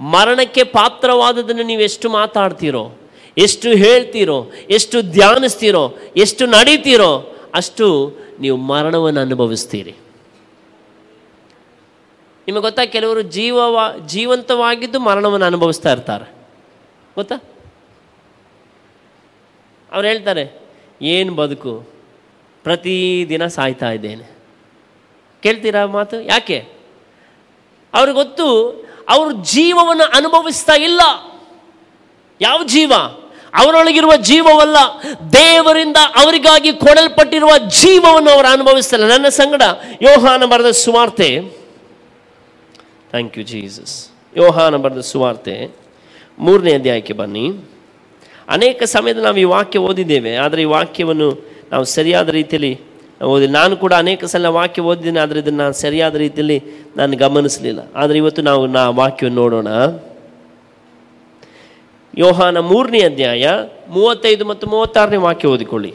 Speaker 1: ಮರಣಕ್ಕೆ ಪಾತ್ರವಾದದನ್ನು ನೀವು ಎಷ್ಟು ಮಾತಾಡ್ತೀರೋ, ಎಷ್ಟು ಹೇಳ್ತೀರೋ, ಎಷ್ಟು ಧ್ಯಾನಿಸ್ತೀರೋ, ಎಷ್ಟು ನಡೀತೀರೋ, ಅಷ್ಟು ನೀವು ಮರಣವನ್ನು ಅನುಭವಿಸ್ತೀರಿ. ನಿಮಗೆ ಗೊತ್ತಾ, ಕೆಲವರು ಜೀವವ, ಜೀವಂತವಾಗಿದ್ದು ಮರಣವನ್ನು ಅನುಭವಿಸ್ತಾ ಇರ್ತಾರೆ. ಗೊತ್ತಾ? ಅವ್ರು ಹೇಳ್ತಾರೆ, ಏನು ಬದುಕು? ಪ್ರತಿದಿನ ಸಾಯ್ತಾ ಇದ್ದೇನೆ. ಕೇಳ್ತೀರಾ ಮಾತು? ಯಾಕೆ? ಅವ್ರಿಗೆ ಗೊತ್ತು ಅವರು ಜೀವವನ್ನು ಅನುಭವಿಸ್ತಾ ಇಲ್ಲ. ಯಾವ ಜೀವ? ಅವರೊಳಗಿರುವ ಜೀವವಲ್ಲ. ದೇವರಿಂದ ಅವರಿಗಾಗಿ ಕೊಡಲ್ಪಟ್ಟಿರುವ ಜೀವವನ್ನು ಅವರು ಅನುಭವಿಸ್ತಾರೆ. ನನ್ನ ಸಂಗಡ ಯೋಹಾನ ಬರೆದ ಸುವಾರ್ತೆ. ಥ್ಯಾಂಕ್ ಯು ಜೀಸಸ್ ಯೋಹಾನ ಬರೆದ ಸುವಾರ್ತೆ. ಮೂರನೇ ಅಧ್ಯಾಯಕ್ಕೆ ಬನ್ನಿ. ಅನೇಕ ಸಮಯದ ನಾವು ಈ ವಾಕ್ಯ ಓದಿದ್ದೇವೆ, ಆದರೆ ಈ ವಾಕ್ಯವನ್ನು ನಾವು ಸರಿಯಾದ ರೀತಿಯಲ್ಲಿ ಓದಿ, ನಾನು ಕೂಡ ಅನೇಕ ಸಲ ವಾಕ್ಯ ಓದಿದ್ದೀನಿ, ಆದರೆ ಇದನ್ನು ನಾನು ಸರಿಯಾದ ರೀತಿಯಲ್ಲಿ ನಾನು ಗಮನಿಸಲಿಲ್ಲ. ಆದರೆ ಇವತ್ತು ನಾವು ನಾ ವಾಕ್ಯವನ್ನು ನೋಡೋಣ. ಯೋಹಾನ ಮೂರನೇ ಅಧ್ಯಾಯ ಮೂವತ್ತೈದು ಮತ್ತು ಮೂವತ್ತಾರನೇ ವಾಕ್ಯ ಓದಿಕೊಳ್ಳಿ.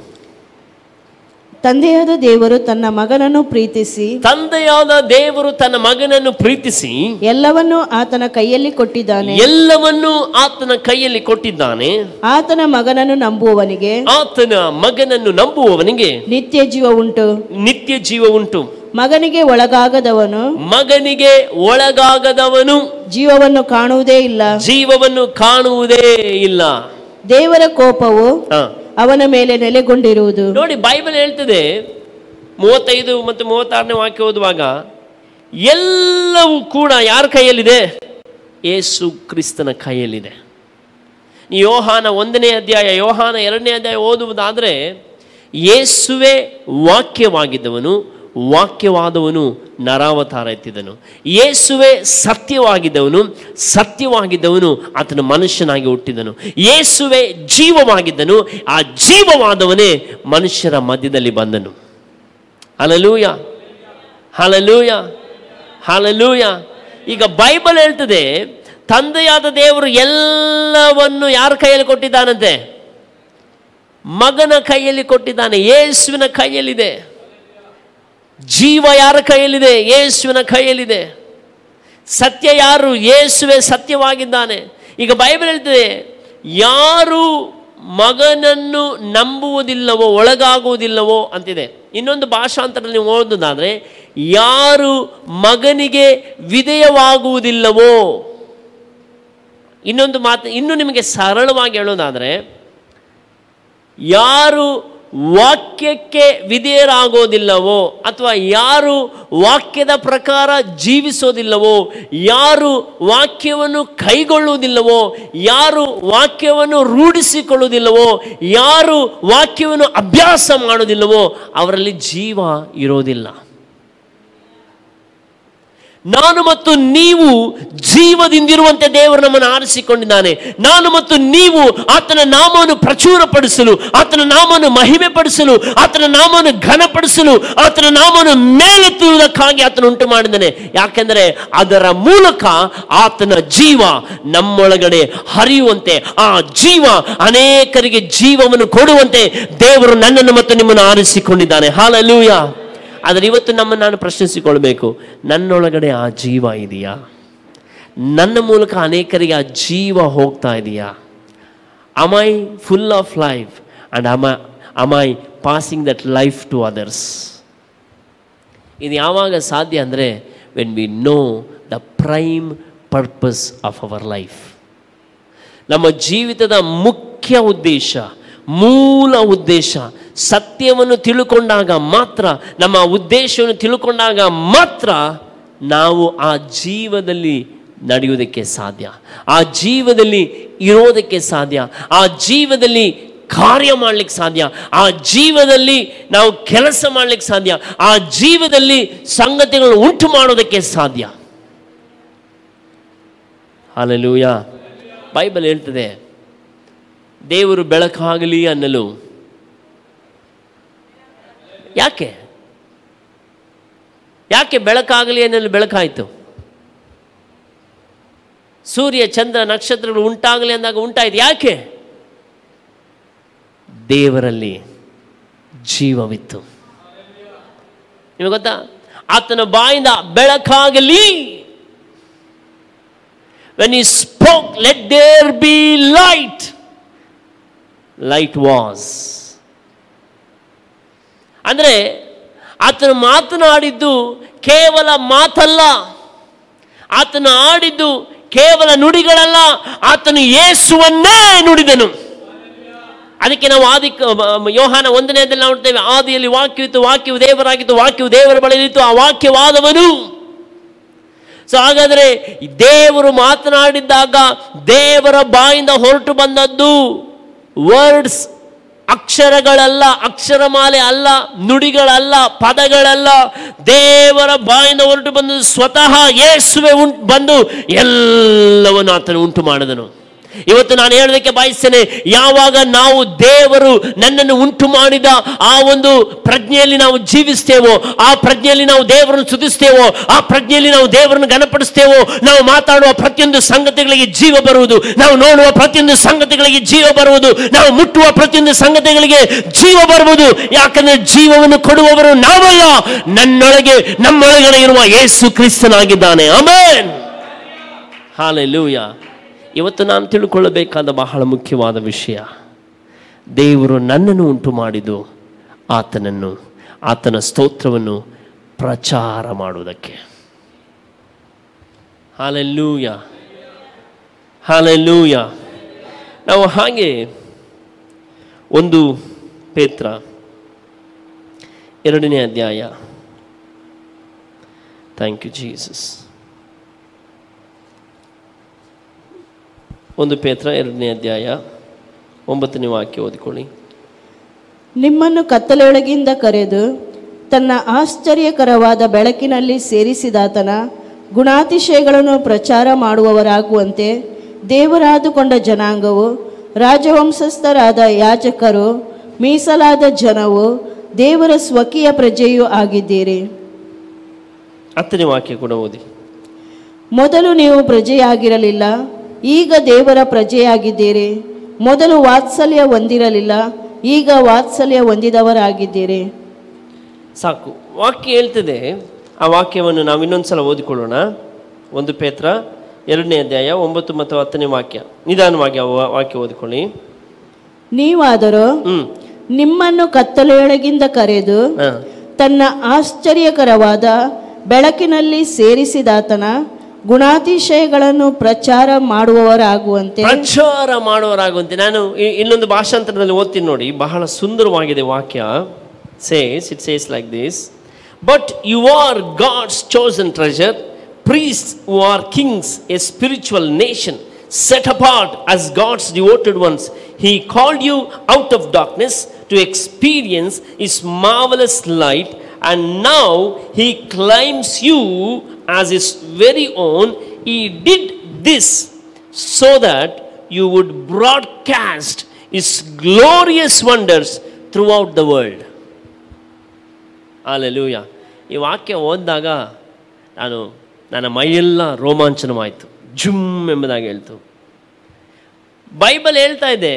Speaker 2: ತಂದೆಯಾದ ದೇವರು ತನ್ನ ಮಗನನ್ನು ಪ್ರೀತಿಸಿ
Speaker 1: ತಂದೆಯಾದ ದೇವರು ತನ್ನ ಮಗನನ್ನು ಪ್ರೀತಿಸಿ
Speaker 2: ಎಲ್ಲವನ್ನೂ ಆತನ ಕೈಯಲ್ಲಿ ಕೊಟ್ಟಿದ್ದಾನೆ.
Speaker 1: ಎಲ್ಲವನ್ನೂ ಆತನ ಕೈಯಲ್ಲಿ ಕೊಟ್ಟಿದ್ದಾನೆ.
Speaker 2: ಆತನ ಮಗನನ್ನು ನಂಬುವವನಿಗೆ.
Speaker 1: ಆತನ ಮಗನನ್ನು ನಂಬುವವನಿಗೆ
Speaker 2: ನಿತ್ಯ ಜೀವ ಉಂಟು.
Speaker 1: ನಿತ್ಯ ಜೀವ ಉಂಟು.
Speaker 2: ಮಗನಿಗೆ ಒಳಗಾಗದವನು.
Speaker 1: ಮಗನಿಗೆ ಒಳಗಾಗದವನು.
Speaker 2: ಜೀವವನ್ನು ಕಾಣುವುದೇ ಇಲ್ಲ.
Speaker 1: ಜೀವವನ್ನು ಕಾಣುವುದೇ ಇಲ್ಲ.
Speaker 2: ದೇವರ ಕೋಪವು
Speaker 1: ಹ.
Speaker 2: ಅವನ ಮೇಲೆ ನೆಲೆಗೊಂಡಿರುವುದು.
Speaker 1: ನೋಡಿ, ಬೈಬಲ್ ಹೇಳ್ತದೆ, ಮೂವತ್ತೈದು ಮತ್ತು ಮೂವತ್ತಾರನೇ ವಾಕ್ಯ ಓದುವಾಗ, ಎಲ್ಲವೂ ಕೂಡ ಯಾರ ಕೈಯಲ್ಲಿದೆ? ಯೇಸು ಕ್ರಿಸ್ತನ ಕೈಯಲ್ಲಿದೆ. ಯೋಹಾನ ಒಂದನೇ ಅಧ್ಯಾಯ, ಯೋಹಾನ ಎರಡನೇ ಅಧ್ಯಾಯ ಓದುವುದಾದರೆ, ಯೇಸುವೆ ವಾಕ್ಯವಾಗಿದ್ದವನು ವಾಕ್ಯವಾದವನು ನರಾವತಾರ ಎತ್ತಿದನು. ಯೇಸುವೆ ಸತ್ಯವಾಗಿದ್ದವನು ಸತ್ಯವಾಗಿದ್ದವನು ಆತನ ಮನುಷ್ಯನಾಗಿ ಹುಟ್ಟಿದನು. ಯೇಸುವೆ ಜೀವವಾಗಿದ್ದನು, ಆ ಜೀವವಾದವನೇ ಮನುಷ್ಯರ ಮಧ್ಯದಲ್ಲಿ ಬಂದನು. ಹಲಲೂಯ ಹಲಲೂಯ ಹಲಲೂಯ ಈಗ ಬೈಬಲ್ ಹೇಳ್ತದೆ, ತಂದೆಯಾದ ದೇವರು ಎಲ್ಲವನ್ನು ಯಾರ ಕೈಯಲ್ಲಿ ಕೊಟ್ಟಿದ್ದಾನಂತೆ? ಮಗನ ಕೈಯಲ್ಲಿ ಕೊಟ್ಟಿದ್ದಾನೆ, ಯೇಸುವಿನ ಕೈಯಲ್ಲಿದೆ. ಜೀವ ಯಾರ ಕೈಯಲ್ಲಿದೆ? ಯೇಸುವಿನ ಕೈಯಲ್ಲಿದೆ. ಸತ್ಯ ಯಾರು? ಯೇಸುವೆ ಸತ್ಯವಾಗಿದ್ದಾನೆ. ಈಗ ಬೈಬಲ್ ಹೇಳ್ತದೆ, ಯಾರು ಮಗನನ್ನು ನಂಬುವುದಿಲ್ಲವೋ, ಒಳಗಾಗುವುದಿಲ್ಲವೋ ಅಂತಿದೆ. ಇನ್ನೊಂದು ಭಾಷಾಂತರದಲ್ಲಿ ನೀವು ಓದೋದಾದರೆ, ಯಾರು ಮಗನಿಗೆ ವಿಧೇಯವಾಗುವುದಿಲ್ಲವೋ. ಇನ್ನೊಂದು ಮಾತು, ಇನ್ನು ನಿಮಗೆ ಸರಳವಾಗಿ ಹೇಳೋದಾದರೆ, ಯಾರು ವಾಕ್ಯಕ್ಕೆ ವಿಧೇಯರಾಗೋದಿಲ್ಲವೋ, ಅಥವಾ ಯಾರು ವಾಕ್ಯದ ಪ್ರಕಾರ ಜೀವಿಸೋದಿಲ್ಲವೋ, ಯಾರು ವಾಕ್ಯವನ್ನು ಕೈಗೊಳ್ಳುವುದಿಲ್ಲವೋ, ಯಾರು ವಾಕ್ಯವನ್ನು ರೂಢಿಸಿಕೊಳ್ಳುವುದಿಲ್ಲವೋ, ಯಾರು ವಾಕ್ಯವನ್ನು ಅಭ್ಯಾಸ ಮಾಡೋದಿಲ್ಲವೋ ಅವರಲ್ಲಿ ಜೀವ ಇರೋದಿಲ್ಲ. ನಾನು ಮತ್ತು ನೀವು ಜೀವದಿಂದಿರುವಂತೆ ದೇವರು ನಮ್ಮನ್ನು ಆರಿಸಿಕೊಂಡಿದ್ದಾನೆ. ನಾನು ಮತ್ತು ನೀವು ಆತನ ನಾಮವನ್ನು ಪ್ರಚುರಪಡಿಸಲು, ಆತನ ನಾಮವನ್ನು ಮಹಿಮೆ ಪಡಿಸಲು ಆತನ ನಾಮವನ್ನು ಘನಪಡಿಸಲು, ಆತನ ನಾಮವನ್ನು ಮೇಲೆತ್ತುವುದಕ್ಕಾಗಿ ಆತನು ಉಂಟು ಮಾಡಿದ್ದಾನೆ. ಯಾಕೆಂದರೆ ಅದರ ಮೂಲಕ ಆತನ ಜೀವ ನಮ್ಮೊಳಗಡೆ ಹರಿಯುವಂತೆ, ಆ ಜೀವ ಅನೇಕರಿಗೆ ಜೀವವನ್ನು ಕೊಡುವಂತೆ ದೇವರು ನನ್ನನ್ನು ಮತ್ತು ನಿಮ್ಮನ್ನು ಆರಿಸಿಕೊಂಡಿದ್ದಾನೆ. ಹಾಲಲೂಯ. ಆದರೆ ಇವತ್ತು ನಮ್ಮನ್ನು ನಾನು ಪ್ರಶ್ನಿಸಿಕೊಳ್ಬೇಕು. ನನ್ನೊಳಗಡೆ ಆ ಜೀವ ಇದೆಯಾ? ನನ್ನ ಮೂಲಕ ಅನೇಕರಿಗೆ ಆ ಜೀವ ಹೋಗ್ತಾ ಇದೆಯಾ? Am I full of life and um am I passing that life to others ಇದು ಯಾವಾಗ ಸಾಧ್ಯ ಅಂದರೆ when we know the prime purpose of our life ನಮ್ಮ ಜೀವಿತದ ಮುಖ್ಯ ಉದ್ದೇಶ, ಮೂಲ ಉದ್ದೇಶ ಸತ್ಯವನ್ನು ತಿಳ್ಕೊಂಡಾಗ ಮಾತ್ರ, ನಮ್ಮ ಉದ್ದೇಶವನ್ನು ತಿಳ್ಕೊಂಡಾಗ ಮಾತ್ರ ನಾವು ಆ ಜೀವದಲ್ಲಿ ನಡೆಯುವುದಕ್ಕೆ ಸಾಧ್ಯ. ಆ ಜೀವದಲ್ಲಿ ಇರೋದಕ್ಕೆ ಸಾಧ್ಯ. ಆ ಜೀವದಲ್ಲಿ ಕಾರ್ಯ ಮಾಡಲಿಕ್ಕೆ ಸಾಧ್ಯ. ಆ ಜೀವದಲ್ಲಿ ನಾವು ಕೆಲಸ ಮಾಡಲಿಕ್ಕೆ ಸಾಧ್ಯ. ಆ ಜೀವದಲ್ಲಿ ಸಂಗತಿಗಳನ್ನು ಉಂಟು ಮಾಡೋದಕ್ಕೆ ಸಾಧ್ಯ. ಅಲ್ಲೂಯ ಬೈಬಲ್ ಹೇಳ್ತದೆ, ದೇವರು ಬೆಳಕಾಗಲಿ ಅನ್ನಲು ಯಾಕೆ? ಯಾಕೆ ಬೆಳಕಾಗಲಿ ಅನ್ನಲ್ಲಿ ಬೆಳಕಾಯಿತು? ಸೂರ್ಯ, ಚಂದ್ರ, ನಕ್ಷತ್ರಗಳು ಉಂಟಾಗಲಿ ಅಂದಾಗ ಉಂಟಾಯಿತು. ಯಾಕೆ? ದೇವರಲ್ಲಿ ಜೀವವಿತ್ತು. ನಿಮಗೆ ಗೊತ್ತಾ? ಆತನ ಬಾಯಿಂದ ಬೆಳಕಾಗಲಿ. When he spoke let there be light light was ಅಂದರೆ ಆತನು ಮಾತನಾಡಿದ್ದು ಕೇವಲ ಮಾತಲ್ಲ. ಆತನು ಆಡಿದ್ದು ಕೇವಲ ನುಡಿಗಳಲ್ಲ. ಆತನು ಯೇಸುವನ್ನೇ ನುಡಿದನು. ಅದಕ್ಕೆ ನಾವು ಆದಿ ಯೋಹಾನ ಒಂದನೇದಲ್ಲಿ ನಾವು ನೋಡ್ತೇವೆ, ಆದಿಯಲ್ಲಿ ವಾಕ್ಯವಿತ್ತು, ವಾಕ್ಯವು ದೇವರಾಗಿತ್ತು, ವಾಕ್ಯವು ದೇವರ ಬಳಿಯಿತ್ತು ಆ ವಾಕ್ಯವಾದವನು. ಸೊ ಹಾಗಾದರೆ ದೇವರು ಮಾತನಾಡಿದ್ದಾಗ ದೇವರ ಬಾಯಿಂದ ಹೊರಟು ಬಂದದ್ದು ವರ್ಡ್ಸ್ ಅಕ್ಷರಗಳಲ್ಲ ಅಕ್ಷರಮಾಲೆ ಅಲ್ಲ, ನುಡಿಗಳಲ್ಲ, ಪದಗಳಲ್ಲ. ದೇವರ ಬಾಯಿಂದ ಹೊರಟು ಬಂದು ಸ್ವತಃ ಯೇಸುವೆ ಉಂಟು, ಬಂದು ಎಲ್ಲವನ್ನು ಆತನು ಉಂಟು ಮಾಡಿದನು. ಇವತ್ತು ನಾನು ಹೇಳೋದಕ್ಕೆ ಬಯಸ್ತೇನೆ, ಯಾವಾಗ ನಾವು ದೇವರು ನನ್ನನ್ನು ಉಂಟು ಮಾಡಿದ ಆ ಒಂದು ಪ್ರಜ್ಞೆಯಲ್ಲಿ ನಾವು ಜೀವಿಸ್ತೇವೋ, ಆ ಪ್ರಜ್ಞೆಯಲ್ಲಿ ನಾವು ದೇವರನ್ನು ಸುಧಿಸ್ತೇವೋ ಆ ಪ್ರಜ್ಞೆಯಲ್ಲಿ ನಾವು ದೇವರನ್ನು ಗಣಪಡಿಸ್ತೇವೋ ನಾವು ಮಾತಾಡುವ ಪ್ರತಿಯೊಂದು ಸಂಗತಿಗಳಿಗೆ ಜೀವ ಬರುವುದು, ನಾವು ನೋಡುವ ಪ್ರತಿಯೊಂದು ಸಂಗತಿಗಳಿಗೆ ಜೀವ ಬರುವುದು, ನಾವು ಮುಟ್ಟುವ ಪ್ರತಿಯೊಂದು ಸಂಗತಿಗಳಿಗೆ ಜೀವ ಬರುವುದು. ಯಾಕಂದ್ರೆ ಜೀವವನ್ನು ಕೊಡುವವರು ನಾವಲ್ಲ, ನನ್ನೊಳಗೆ ನಮ್ಮೊಳಗಡೆ ಇರುವ ಯೇಸು ಕ್ರಿಸ್ತನಾಗಿದ್ದಾನೆ. ಆಮೇನ್. ಹಾಲೆಲೂಯ. ಇವತ್ತು ನಾನು ತಿಳ್ಕೊಳ್ಳಬೇಕಾದ ಬಹಳ ಮುಖ್ಯವಾದ ವಿಷಯ. ದೇವರು ನನ್ನನ್ನು ಉಂಟು ಮಾಡಿದ್ದು ಆತನನ್ನು, ಆತನ ಸ್ತೋತ್ರವನ್ನು ಪ್ರಚಾರ ಮಾಡುವುದಕ್ಕೆ. ಹಾಲೆಲ್ಲೂಯ. ಹಾಲೆಲ್ಲೂಯ. ನಾವು ಹಾಗೆ ಒಂದು ಪೇತ್ರ, ಎರಡನೇ ಅಧ್ಯಾಯ. ಥ್ಯಾಂಕ್ ಯು ಜೀಸಸ್ ಒಂದು ಪೇತ್ರ ಎರಡನೇ ಅಧ್ಯಾಯ ಒಂಬತ್ತನೇ ವಾಕ್ಯ ಓದಿಕೊಳ್ಳಿ.
Speaker 2: ನಿಮ್ಮನ್ನು ಕತ್ತಲೆಯೊಳಗಿಂದ ಕರೆದು ತನ್ನ ಆಶ್ಚರ್ಯಕರವಾದ ಬೆಳಕಿನಲ್ಲಿ ಸೇರಿಸಿದಾತನ ಗುಣಾತಿಶಯಗಳನ್ನು ಪ್ರಚಾರ ಮಾಡುವವರಾಗುವಂತೆ ದೇವರಾದುಕೊಂಡ ಜನಾಂಗವು ರಾಜವಂಶಸ್ಥರಾದ ಯಾಚಕರು ಮೀಸಲಾದ ಜನವು ದೇವರ ಸ್ವಕೀಯ ಪ್ರಜೆಯೂ ಆಗಿದ್ದೀರಿ.
Speaker 1: ಹತ್ತನೇ ವಾಕ್ಯ ಕೂಡ ಓದಿ.
Speaker 2: ಮೊದಲು ನೀವು ಪ್ರಜೆಯಾಗಿರಲಿಲ್ಲ ಈಗ ದೇವರ ಪ್ರಜೆಯಾಗಿದ್ದೀರಿ. ಮೊದಲು ವಾತ್ಸಲ್ಯ ಹೊಂದಿರಲಿಲ್ಲ ಈಗ ವಾತ್ಸಲ್ಯ ಹೊಂದಿದವರಾಗಿದ್ದೀರಿ.
Speaker 1: ಸಾಕು ವಾಕ್ಯ ಹೇಳ್ತದೆ. ಆ ವಾಕ್ಯವನ್ನು ನಾವು ಇನ್ನೊಂದು ಸಲ ಓದಿಕೊಳ್ಳೋಣ. ಒಂದು ಪೇತ್ರ ಎರಡನೇ ಅಧ್ಯಾಯ ಒಂಬತ್ತು ಮತ್ತು ಹತ್ತನೇ ವಾಕ್ಯ. ನಿಧಾನವಾಗಿ ಆ ವಾಕ್ಯ ಓದಿಕೊಳ್ಳಿ.
Speaker 2: ನೀವಾದರೂ ನಿಮ್ಮನ್ನು ಕತ್ತಲೆಯೊಳಗಿಂದ ಕರೆದು ತನ್ನ ಆಶ್ಚರ್ಯಕರವಾದ ಬೆಳಕಿನಲ್ಲಿ ಸೇರಿಸಿದಾತನ ಗುಣಾತಿಶಯಗಳನ್ನು ಪ್ರಚಾರ ಮಾಡುವವರಾಗುವಂತೆ.
Speaker 1: ಪ್ರಚಾರ ಮಾಡುವವರಾಗುವಂತೆ. ನಾನು ಇನ್ನೊಂದು ಭಾಷಾಂತರದಲ್ಲಿ ಓದ್ತೀನಿ ನೋಡಿ. ಬಹಳ ಸುಂದರವಾಗಿದೆ ವಾಕ್ಯ. Says it says like this but you are God's chosen treasure priest who are kings a spiritual nation set apart as God's devoted ones He called you out of darkness to experience his marvelous light and now he claims as His very own. He did this so that you would broadcast His glorious wonders throughout the world. Hallelujah ಈ ವಾಕ್ಯ ಓದಿದಾಗ ನಾನು ನನ್ನ ಮೈಯೆಲ್ಲ ರೋಮಾಂಚನವಾಯಿತು ಜುಮ್ ಎಂಬುದಾಗಿ ಹೇಳ್ತು Bible ಹೇಳ್ತಾ ಇದೆ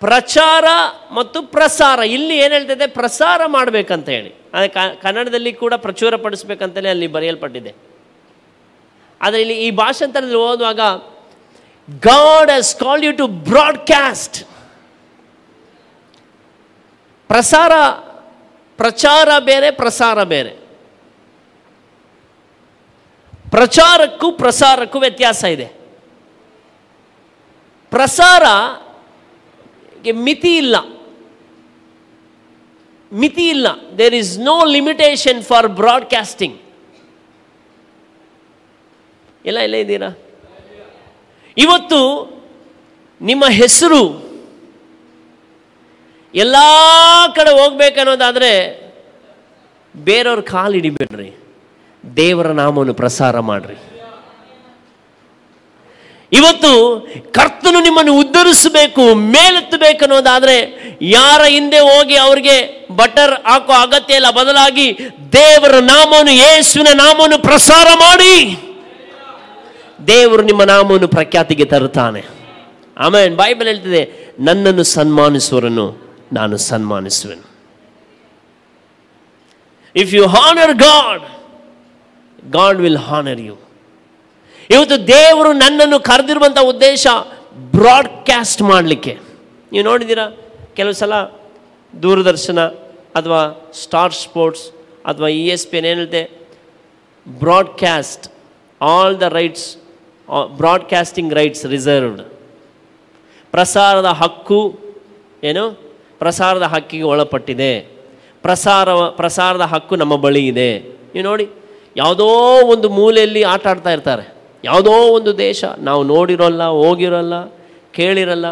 Speaker 1: ಪ್ರಚಾರ ಮತ್ತು ಪ್ರಸಾರ. ಇಲ್ಲಿ ಏನು ಹೇಳ್ತಿದೆ? ಪ್ರಸಾರ ಮಾಡಬೇಕಂತ ಹೇಳಿ. ಅದೇ ಕನ್ನಡದಲ್ಲಿ ಕೂಡ ಪ್ರಚುರ ಪಡಿಸ್ಬೇಕಂತಲೇ ಅಲ್ಲಿ ಬರೆಯಲ್ಪಟ್ಟಿದೆ. ಆದರೆ ಇಲ್ಲಿ ಈ ಭಾಷಾಂತರದಲ್ಲಿ ಓದುವಾಗ ಗಾಡ್ ಹಸ್ ಕಾಲ್ ಯು ಟು ಬ್ರಾಡ್ಕ್ಯಾಸ್ಟ್ ಪ್ರಸಾರ, ಪ್ರಚಾರ ಬೇರೆ, ಪ್ರಸಾರ ಬೇರೆ. ಪ್ರಚಾರಕ್ಕೂ ಪ್ರಸಾರಕ್ಕೂ ವ್ಯತ್ಯಾಸ ಇದೆ. ಪ್ರಸಾರ ಗೆ ಮಿತಿ ಇಲ್ಲ. ಮಿತಿ ಇಲ್ಲ. There is no limitation for broadcasting ಎಲ್ಲ ಎಲ್ಲ ಇದ್ದೀರಾ? ಇವತ್ತು ನಿಮ್ಮ ಹೆಸರು ಎಲ್ಲ ಕಡೆ ಹೋಗ್ಬೇಕನ್ನೋದಾದರೆ ಬೇರೆಯವ್ರ ಕಾಲು ಹಿಡಿಬೇಡ್ರಿ. ದೇವರ ನಾಮವನ್ನು ಪ್ರಸಾರ ಮಾಡ್ರಿ. ಇವತ್ತು ಕರ್ತನು ನಿಮ್ಮನ್ನು ಉದ್ಧರಿಸಬೇಕು ಮೇಲೆತ್ತಬೇಕನ್ನೋದಾದ್ರೆ ಯಾರ ಹಿಂದೆ ಹೋಗಿ ಅವ್ರಿಗೆ ಬಟರ್ ಹಾಕೋ ಅಗತ್ಯ ಇಲ್ಲ, ಬದಲಾಗಿ ದೇವರ ನಾಮವನ್ನು, ಯೇಸುವಿನ ನಾಮವನ್ನು ಪ್ರಸಾರ ಮಾಡಿ. ದೇವರು ನಿಮ್ಮ ನಾಮವನ್ನು ಪ್ರಖ್ಯಾತಿಗೆ ತರುತ್ತಾನೆ. ಆಮೇಲೆ ಬೈಬಲ್ ಹೇಳ್ತಿದೆ, ನನ್ನನ್ನು ಸನ್ಮಾನಿಸುವರನ್ನು ನಾನು ಸನ್ಮಾನಿಸುವೆನು. If you honour God God will honour you ಇವತ್ತು ದೇವರು ನನ್ನನ್ನು ಕರೆದಿರುವಂಥ ಉದ್ದೇಶ ಬ್ರಾಡ್ಕ್ಯಾಸ್ಟ್ ಮಾಡಲಿಕ್ಕೆ. ನೀವು ನೋಡಿದ್ದೀರಾ? ಕೆಲವು ಸಲ ದೂರದರ್ಶನ ಅಥವಾ ಸ್ಟಾರ್ ಸ್ಪೋರ್ಟ್ಸ್ ಅಥವಾ ಇ ಎಸ್ ಪಿ ಏನು ಹೇಳುತ್ತೆ broadcast all the rights broadcasting rights reserved. ಪ್ರಸಾರದ ಹಕ್ಕು ಏನು? ಪ್ರಸಾರದ ಹಕ್ಕಿಗೆ ಒಳಪಟ್ಟಿದೆ. ಪ್ರಸಾರ, ಪ್ರಸಾರದ ಹಕ್ಕು ನಮ್ಮ ಬಳಿ ಇದೆ. ನೀವು ನೋಡಿ, ಯಾವುದೋ ಒಂದು ಮೂಲೆಯಲ್ಲಿ ಆಟ ಆಡ್ತಾ ಇರ್ತಾರೆ. ಯಾವುದೋ ಒಂದು ದೇಶ ನಾವು ನೋಡಿರೋಲ್ಲ, ಹೋಗಿರೋಲ್ಲ, ಕೇಳಿರಲ್ಲ,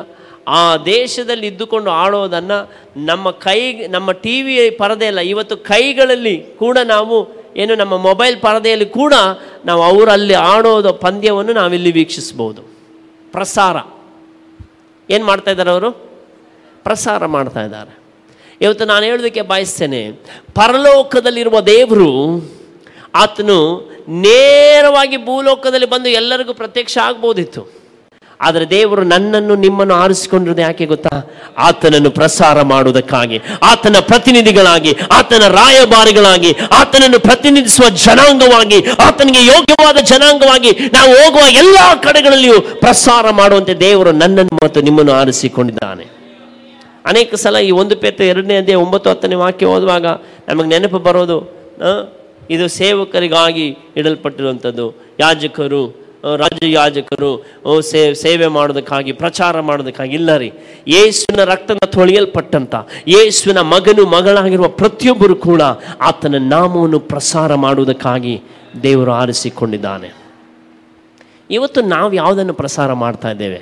Speaker 1: ಆ ದೇಶದಲ್ಲಿ ಇದ್ದುಕೊಂಡು ಆಡೋದನ್ನು ನಮ್ಮ ಕೈ, ನಮ್ಮ ಟಿ ವಿ ಪರದೆ ಅಲ್ಲ, ಇವತ್ತು ಕೈಗಳಲ್ಲಿ ಕೂಡ ನಾವು ಏನು ನಮ್ಮ ಮೊಬೈಲ್ ಪರದೆಯಲ್ಲಿ ಕೂಡ ನಾವು ಅವರಲ್ಲಿ ಆಡೋದು ಪಂದ್ಯವನ್ನು ನಾವಿಲ್ಲಿ ವೀಕ್ಷಿಸ್ಬೋದು. ಪ್ರಸಾರ. ಏನು ಮಾಡ್ತಾ ಇದ್ದಾರೆ ಅವರು? ಪ್ರಸಾರ ಮಾಡ್ತಾ ಇದ್ದಾರೆ. ಇವತ್ತು ನಾನು ಹೇಳೋದಕ್ಕೆ ಬಯಸ್ತೇನೆ, ಪರಲೋಕದಲ್ಲಿರುವ ದೇವರು ಆತನು ನೇರವಾಗಿ ಭೂಲೋಕದಲ್ಲಿ ಬಂದು ಎಲ್ಲರಿಗೂ ಪ್ರತ್ಯಕ್ಷ ಆಗ್ಬೋದಿತ್ತು. ಆದರೆ ದೇವರು ನನ್ನನ್ನು ನಿಮ್ಮನ್ನು ಆರಿಸಿಕೊಂಡಿರೋದು ಯಾಕೆ ಗೊತ್ತಾ? ಆತನನ್ನು ಪ್ರಸಾರ ಮಾಡುವುದಕ್ಕಾಗಿ, ಆತನ ಪ್ರತಿನಿಧಿಗಳಾಗಿ, ಆತನ ರಾಯಭಾರಿಗಳಾಗಿ, ಆತನನ್ನು ಪ್ರತಿನಿಧಿಸುವ ಜನಾಂಗವಾಗಿ, ಆತನಿಗೆ ಯೋಗ್ಯವಾದ ಜನಾಂಗವಾಗಿ ನಾವು ಹೋಗುವ ಎಲ್ಲ ಕಡೆಗಳಲ್ಲಿಯೂ ಪ್ರಸಾರ ಮಾಡುವಂತೆ ದೇವರು ನನ್ನನ್ನು ಮತ್ತು ನಿಮ್ಮನ್ನು ಆರಿಸಿಕೊಂಡಿದ್ದಾನೆ. ಅನೇಕ ಸಲ ಈ ಒಂದು ಪೇತ ಎರಡನೇ ಅಧ್ಯಾಯ ಒಂಬತ್ತು ಹತ್ತನೇ ವಾಕ್ಯ ಓದುವಾಗ ನಮಗೆ ನೆನಪು ಬರೋದು ಇದು ಸೇವಕರಿಗಾಗಿ ಇಡಲ್ಪಟ್ಟಿರುವಂಥದ್ದು. ಯಾಜಕರು ರಾಜ ಯಾಜಕರು ಸೇ, ಸೇವೆ ಮಾಡೋದಕ್ಕಾಗಿ, ಪ್ರಚಾರ ಮಾಡೋದಕ್ಕಾಗಿ ಇಲ್ಲ ರೀ. ಯೇಸುವಿನ ರಕ್ತನ ತೊಳೆಯಲ್ಪಟ್ಟಂತ, ಯೇಸುವಿನ ಮಗನು ಮಗಳಾಗಿರುವ ಪ್ರತಿಯೊಬ್ಬರು ಕೂಡ ಆತನ ನಾಮವನ್ನು ಪ್ರಸಾರ ಮಾಡುವುದಕ್ಕಾಗಿ ದೇವರು ಆರಿಸಿಕೊಂಡಿದ್ದಾನೆ. ಇವತ್ತು ನಾವು ಯಾವುದನ್ನು ಪ್ರಸಾರ ಮಾಡ್ತಾ ಇದ್ದೇವೆ?